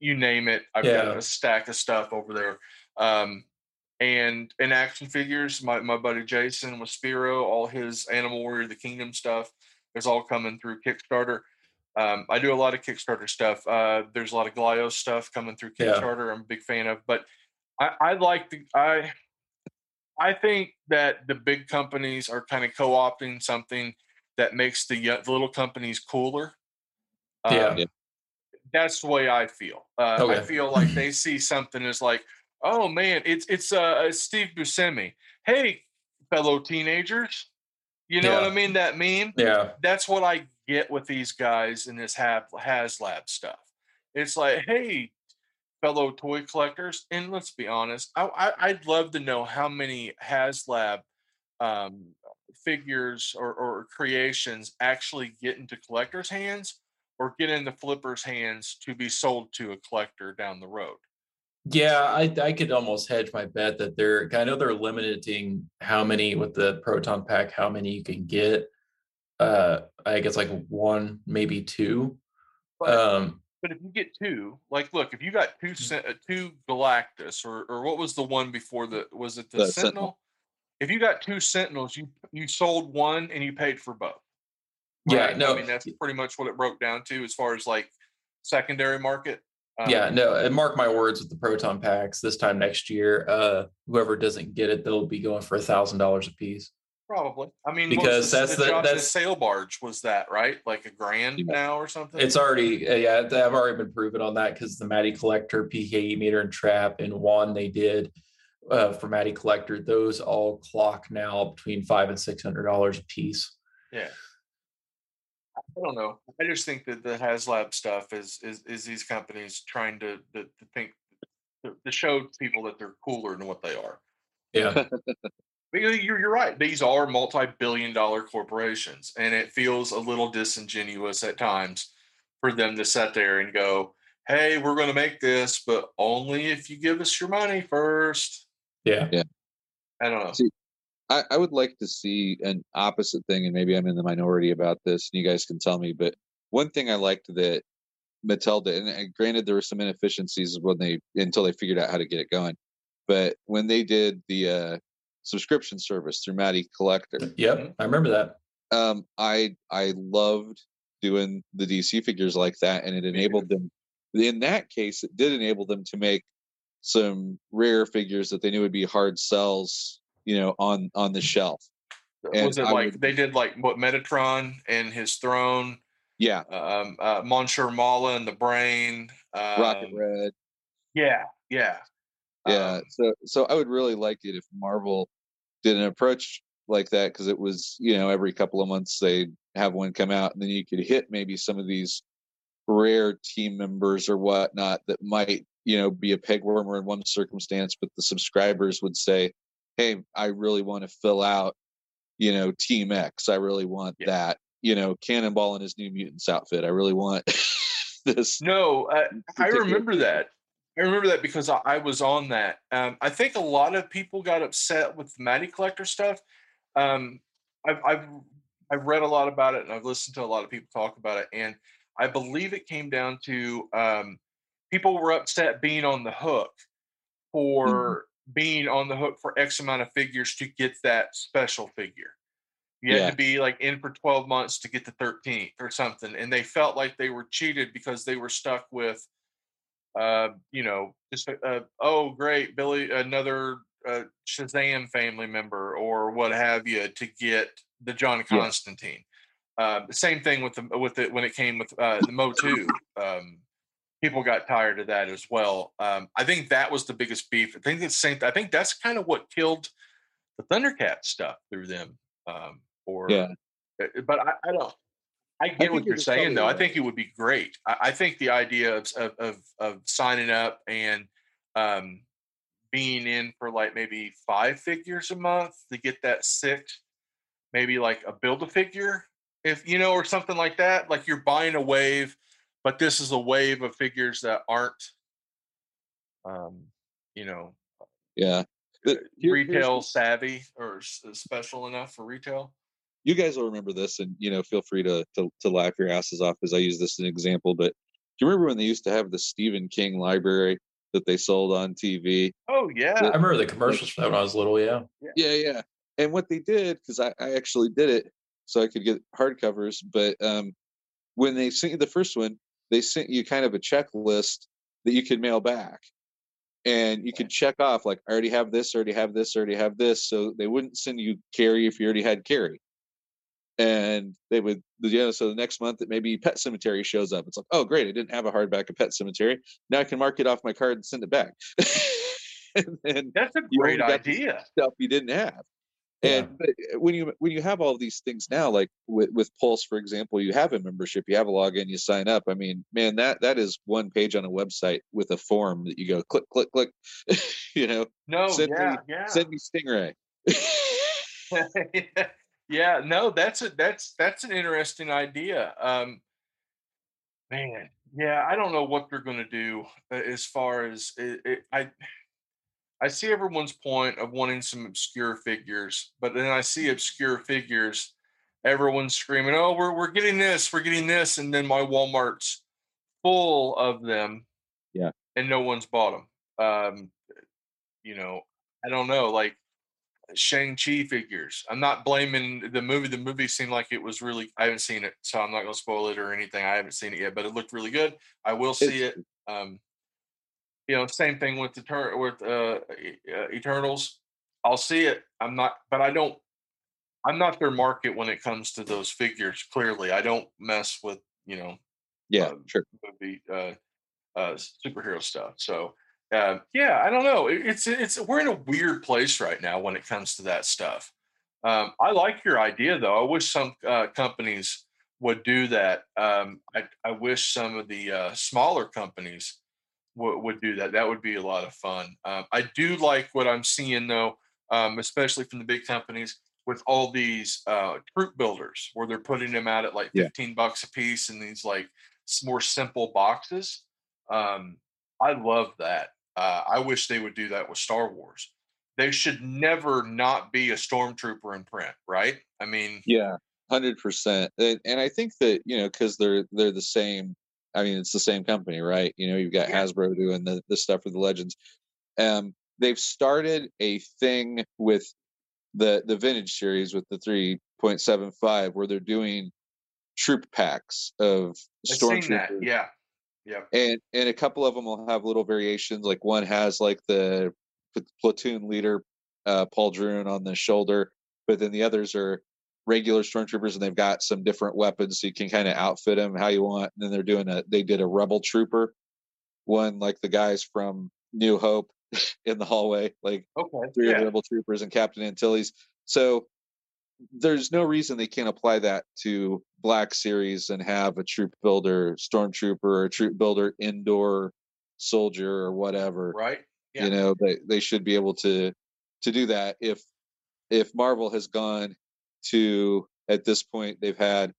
you name it. I've got a stack of stuff over there. Um, and and action figures, my, my buddy Jason with Spiro, all his Animal Warrior the Kingdom stuff is all coming through Kickstarter. Um, I do a lot of Kickstarter stuff. Uh, there's a lot of Glyos stuff coming through Yeah. Kickstarter. I'm a big fan of, but I, I like the I I think that the big companies are kind of co-opting something that makes the, the little companies cooler. Yeah. Um, that's the way I feel. Uh, I feel like they see something as like, oh man, it's it's uh Steve Buscemi. Hey, fellow teenagers, you know what I mean? That meme yeah. that's what I get with these guys in this HasLab stuff. It's like, hey, fellow toy collectors, and let's be honest, I, I'd love to know how many HasLab um, figures or, or creations actually get into collectors' hands or get into flippers' hands to be sold to a collector down the road. Yeah, I I could almost hedge my bet that they're I know they're limiting how many with the proton pack, how many you can get. Uh I guess like one, maybe two. But, Um but if you get two, like, look, if you got two Sen- uh, two Galactus, or or what was the one before the was it the, The Sentinel? Sentinel. If you got two Sentinels, you you sold one and you paid for both. yeah, no I mean that's pretty much what it broke down to as far as like secondary market. Um, yeah, no, and mark my words with the proton packs this time next year, uh whoever doesn't get it, they'll be going for a thousand dollars a piece. Probably. I mean, Because that's the, the- Johnson that's- sail barge was that right? Like a grand Yeah. now or something. It's already uh, yeah, I've already been proven on that because the Matty Collector, PKE meter and trap, and one they did uh, for Matty Collector, those all clock now between five and six hundred dollars a piece. yeah. I don't know. I just think that the HasLab stuff is is is these companies trying to to, to think to, to show people that they're cooler than what they are. Yeah, Because you're, you're right. These are multi-billion dollar corporations, and it feels a little disingenuous at times for them to sit there and go, "Hey, we're going to make this, but only if you give us your money first. yeah, Yeah. I don't know. See, I, I would like to see an opposite thing, and maybe I'm in the minority about this, and you guys can tell me. But one thing I liked that Mattel did, and granted there were some inefficiencies when they until they figured out how to get it going, but when they did the uh, subscription service through Matty Collector, yep. I remember that. um, I I loved doing the DC figures like that, and it enabled them. In that case, it did enable them to make some rare figures that they knew would be hard sells, you know, on on the shelf. and Was it I like would- they did like what Metatron and his throne, Yeah, um, uh, Monsieur Mallah and the Brain, um, Rocket Red. Yeah, yeah, Yeah, um, so so I would really like it if Marvel did an approach like that because it was you know every couple of months they'd have one come out, and then you could hit maybe some of these rare team members or whatnot that might you know be a peg warmer in one circumstance, but the subscribers would say, "Hey, I really want to fill out you know Team X. I really want Yeah. that. You know, Cannonball in his New Mutants outfit. I really want this." No, uh, I remember that. I remember that because I, I was on that. Um, I think a lot of people got upset with the Matty Collector stuff. Um, I've, I've I've read a lot about it and I've listened to a lot of people talk about it, and I believe it came down to um, people were upset being on the hook for being on the hook for X amount of figures to get that special figure. You had to be like in for 12 months to get the 13th or something. And they felt like they were cheated because they were stuck with, uh, you know, just, uh, oh, great, Billy, another uh, Shazam family member or what have you to get the John Constantine. Uh, same thing with the with it when it came with uh, the Mo 2. Um, people got tired of that as well. Um, I think that was the biggest beef. I think it's same. I think that's kind of what killed the Thundercat stuff through them. Um, or Yeah. uh, but I, I don't. I get think what you're saying though. I think it would be great. I, I think the idea of, of of of signing up and um, being in for like maybe five figures a month to get that six, maybe like a build a figure, if you know, or something like that. Like you're buying a wave, but this is a wave of figures that aren't, um, you know, Yeah, uh, retail savvy or special enough for retail. You guys will remember this and you know feel free to to, to laugh your asses off as i use this as an example but do you remember when they used to have the stephen king library that they sold on tv Oh yeah, I remember the commercials for that when I was little. Yeah, yeah. Yeah and what they did because I, I actually did it so i could get hardcovers but um when they sent you the first one they sent you kind of a checklist that you could mail back. And you could check off like i already have this I already have this I already have this so they wouldn't send you Carrie if you already had Carrie and they would you know so the next month that maybe Pet Sematary shows up. It's like oh great i didn't have a hardback of Pet Sematary. Now i can mark it off my card and send it back. And then that's a great idea. stuff you didn't have. Yeah. and but uh, when you when you have all these things now like with, with pulse for example you have a membership you have a login you sign up. I mean man that that is one page on a website with a form that you go click click click you know No, Send yeah, me- yeah. send me stingray. Yeah, no, that's a that's that's an interesting idea. Um, man, yeah, I don't know what they're going to do uh, as far as it, it, I. I see everyone's point of wanting some obscure figures, but then I see obscure figures. Everyone's screaming, "Oh, we're we're getting this, we're getting this," and then my Walmart's full of them. Yeah. and no one's bought them. Um, you know, I don't know, like Shang Chi figures. I'm not blaming the movie. The movie seemed like it was really. I haven't seen it, so I'm not going to spoil it or anything. I haven't seen it yet, but it looked really good. I will see It's- it. Um, you know, same thing with the tur- with uh, uh, Eternals. I'll see it. I'm not, but I don't. I'm not their market when it comes to those figures. Clearly, I don't mess with you know Yeah, um, sure. movie uh, uh, superhero stuff. So uh, yeah, I don't know. It's it's we're in a weird place right now when it comes to that stuff. Um, I like your idea though. I wish some uh, companies would do that. Um, I I wish some of the uh, smaller companies would would do that. That would be a lot of fun. Um, I do like what I'm seeing though, um, especially from the big companies with all these uh, troop builders, where they're putting them out at like Yeah. 15 bucks a piece in these like more simple boxes. Um, I love that. Uh, I wish they would do that with Star Wars. They should never not be a stormtrooper in print, right? I mean, Yeah, hundred percent. And and I think that you know because they're they're the same. I mean, it's the same company, right? You know, you've got Yeah. Hasbro doing the the stuff for the Legends. Um, they've started a thing with the the vintage series with the three point seven five where they're doing troop packs of I've seen that. stormtroopers Yeah, yeah, and and a couple of them will have little variations like one has like the platoon leader uh pauldron on the shoulder but then the others are regular stormtroopers and they've got some different weapons so you can kind of outfit them how you want and then they're doing a they did a rebel trooper one like the guys from new hope in the hallway like okay, three of the rebel troopers and captain antilles. So there's no reason they can't apply that to black series and have a troop builder stormtrooper or a troop builder Endor soldier or whatever right. Yeah. you know they, they should be able to to do that if if marvel has gone to at this point they've had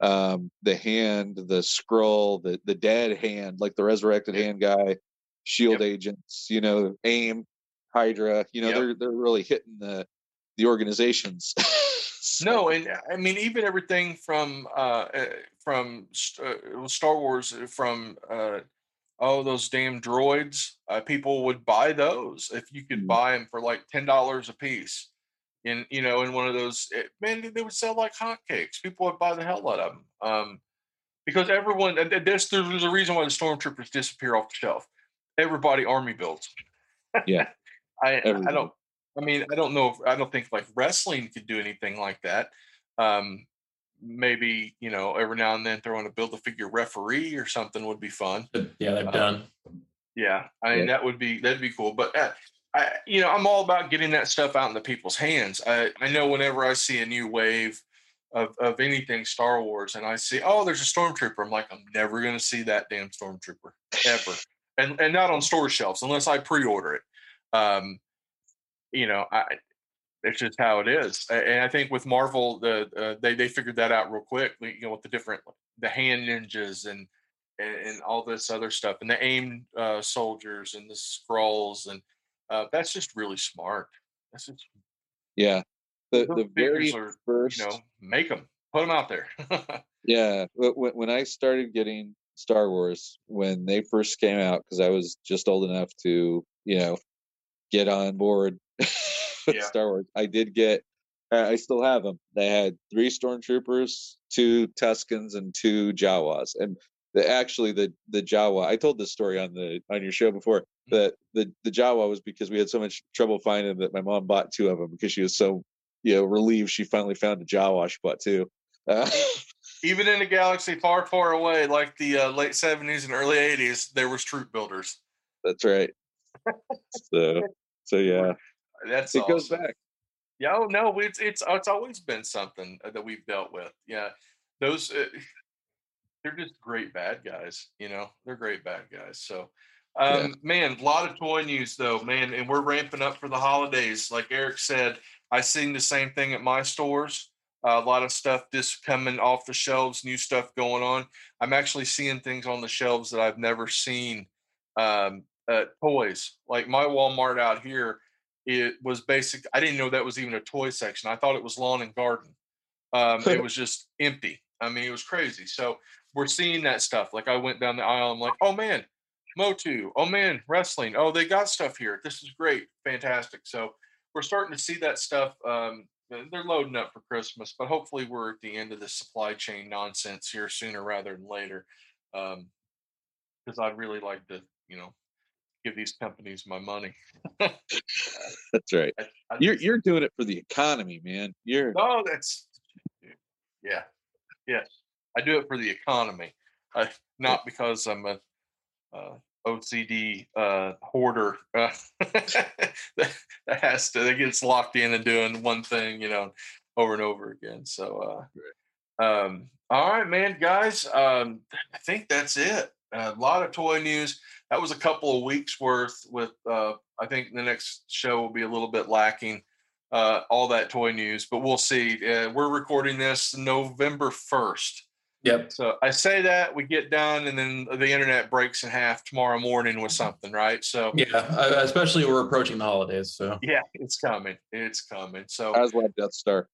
um the hand the scroll the the dead hand like the resurrected Yep. hand guy shield Yep. agents you know aim hydra you know Yep. they're they're really hitting the the organizations. So, No, and I mean even everything from uh, uh from uh, Star Wars uh, from uh oh those damn droids uh, people would buy those if you could Mhm. buy them for like ten dollars a piece. In you know in one of those it, man they would sell like hotcakes. People would buy the hell out of them um because everyone and and there's there's a reason why the stormtroopers disappear off the shelf. Everybody army builds. Yeah. I I don't I mean I don't know if I don't think like wrestling could do anything like that um maybe you know every now and then throwing a build a figure referee or something would be fun yeah, they've Uh, done. yeah, I mean Yeah. that would be that'd be cool. But uh, I, you know, I'm all about getting that stuff out into people's hands. I I know whenever I see a new wave of of anything Star Wars, and I see oh there's a stormtrooper, I'm like I'm never gonna see that damn stormtrooper ever, and and not on store shelves unless I pre-order it. Um, you know, I it's just how it is. And I think with Marvel, the uh, they they figured that out real quick. You know, with the different the hand ninjas and and, and all this other stuff, and the aim uh, soldiers and the scrolls, and uh, that's just really smart. That's just yeah the the very are, first you know make them, put them out there. Yeah, wh- wh- when I started getting Star Wars when they first came out, because I was just old enough to, you know, get on board Yeah. Star Wars, I did get. I still have them. They had three stormtroopers, two Tuscans, and two Jawas. And the actually the the Jawa, I told this story on the on your show before. That the the Jawa was because we had so much trouble finding them that my mom bought two of them because she was so you know relieved she finally found a Jawa. She bought two. Uh, Even in a galaxy far, far away, like the uh, late '70s and early '80s, there was troop builders. That's right. so, so yeah, That's it goes back. Yeah, oh no, it's it's it's always been something uh, that we've dealt with. Yeah, those uh, they're just great bad guys. You know, they're great bad guys. So, um, man, a lot of toy news though, man, and we're ramping up for the holidays. Like Eric said, I seen the same thing at my stores. Uh, a lot of stuff just coming off the shelves, new stuff going on. I'm actually seeing things on the shelves that I've never seen. Um, uh, toys like my Walmart out here it was basic. I didn't know that was even a toy section. I thought it was lawn and garden. Um, it was just empty. I mean, it was crazy. So we're seeing that stuff. Like I went down the aisle. I'm like, oh man, Motu. Oh man, wrestling. Oh, they got stuff here. This is great, fantastic. So we're starting to see that stuff. Um, they're loading up for Christmas, but hopefully we're at the end of the supply chain nonsense here sooner rather than later. Um, because I'd really like to, you know, give these companies my money. That's right. I, I You're just- you're doing it for the economy, man. You're no, that's yeah, yes. I do it for the economy, I, not because I'm a uh, OCD uh, hoarder uh, that, that has to that gets locked in and doing one thing, you know, over and over again. So, uh, um, all right, man, guys. Um, I think that's it. A lot of toy news. That was a couple of weeks worth. With uh, I think the next show will be a little bit lacking. Uh, all that toy news, but we'll see. Uh, we're recording this November first. Yep. So I say that we get done, and then the internet breaks in half tomorrow morning with something, right? So Yeah. uh, Especially we're approaching the holidays, so yeah, it's coming. It's coming. So Haslab Death Star.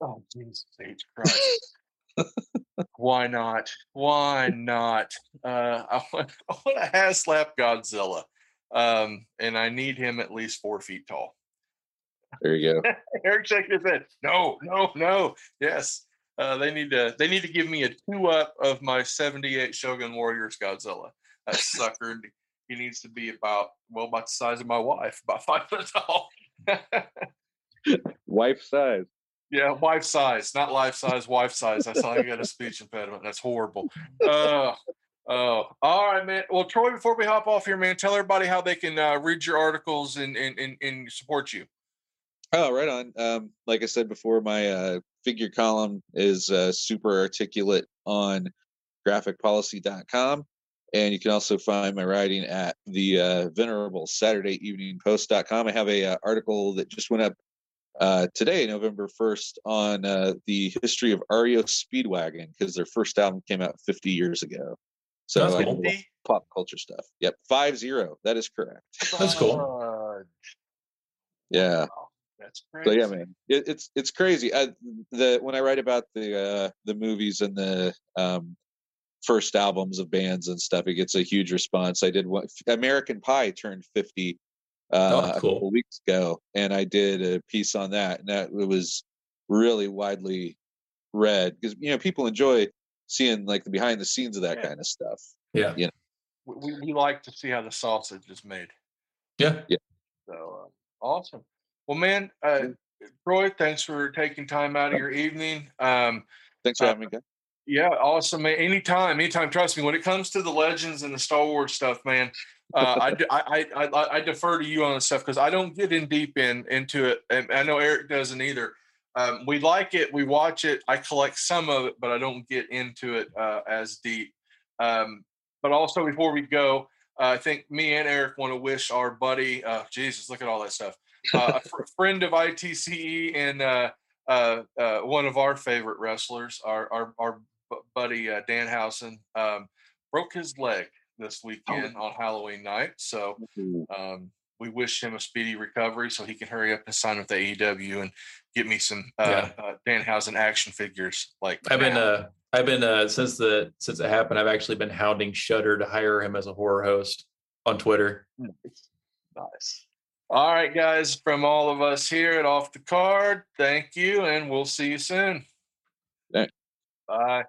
oh Jesus H Christ. Why not? Why not? Uh, I want, I want a Haslab Godzilla, um, and I need him at least four feet tall. There you go. Eric shaking his head. No, no, no. Yes, uh, they need to. They need to give me a two up of my '78 Shogun Warriors Godzilla. That sucker. He needs to be about well, about the size of my wife, about five foot tall. Wife size. Yeah, wife size, not life size. Wife size. That's how I got a speech impediment. That's horrible. Uh, Oh, all right, man. Well, Troy, before we hop off here, man, tell everybody how they can uh, read your articles and, and, and, and support you. Oh, right on. Um, like I said before, my uh, figure column is uh, super articulate on graphicpolicy.com. And you can also find my writing at the uh, venerable Saturday evening post.com. I have a uh, article that just went up uh, today, November 1st, on uh, the history of REO Speedwagon because their first album came out 50 years ago. So That's cool. do pop culture stuff. Yep, five zero. That is correct. That's cool. Yeah. wow, That's So yeah, man, it, it's it's crazy. I, the when I write about the uh, the movies and the um, first albums of bands and stuff, it gets a huge response. I did one. American Pie turned fifty uh, Oh, a cool. couple weeks ago, and I did a piece on that, and that it was really widely read because you know people enjoy seeing like the behind the scenes of that Yeah. kind of stuff. Yeah. Yeah. We, we, we like to see how the sausage is made. Yeah. So uh, awesome. Well, man, uh, Troy, thanks for taking time out of your evening. Um, Thanks for Uh, having me, guys. yeah, awesome, man. Anytime, anytime. Trust me, when it comes to the legends and the Star Wars stuff, man, uh, I, I, I, I- defer to you on this stuff because I don't get in deep in into it, and I know Eric doesn't either. Um, we like it, we watch it. I collect some of it, but I don't get into it uh, as deep. Um, but also, before we go, uh, I think me and Eric want to wish our buddy, uh, Jesus, look at all that stuff, uh, a fr- friend of ITCE and uh, uh, uh, one of our favorite wrestlers, our our, our bu- buddy uh, Danhausen, um, broke his leg this weekend on Halloween night. So um, we wish him a speedy recovery so he can hurry up and sign with the AEW and get me some uh, uh, Danhausen action figures. Like I've been uh I've been uh since the since it happened, I've actually been hounding Shudder to hire him as a horror host on Twitter. Nice. All right, guys, from all of us here at Off the Card, thank you, and we'll see you soon. Thanks. Bye.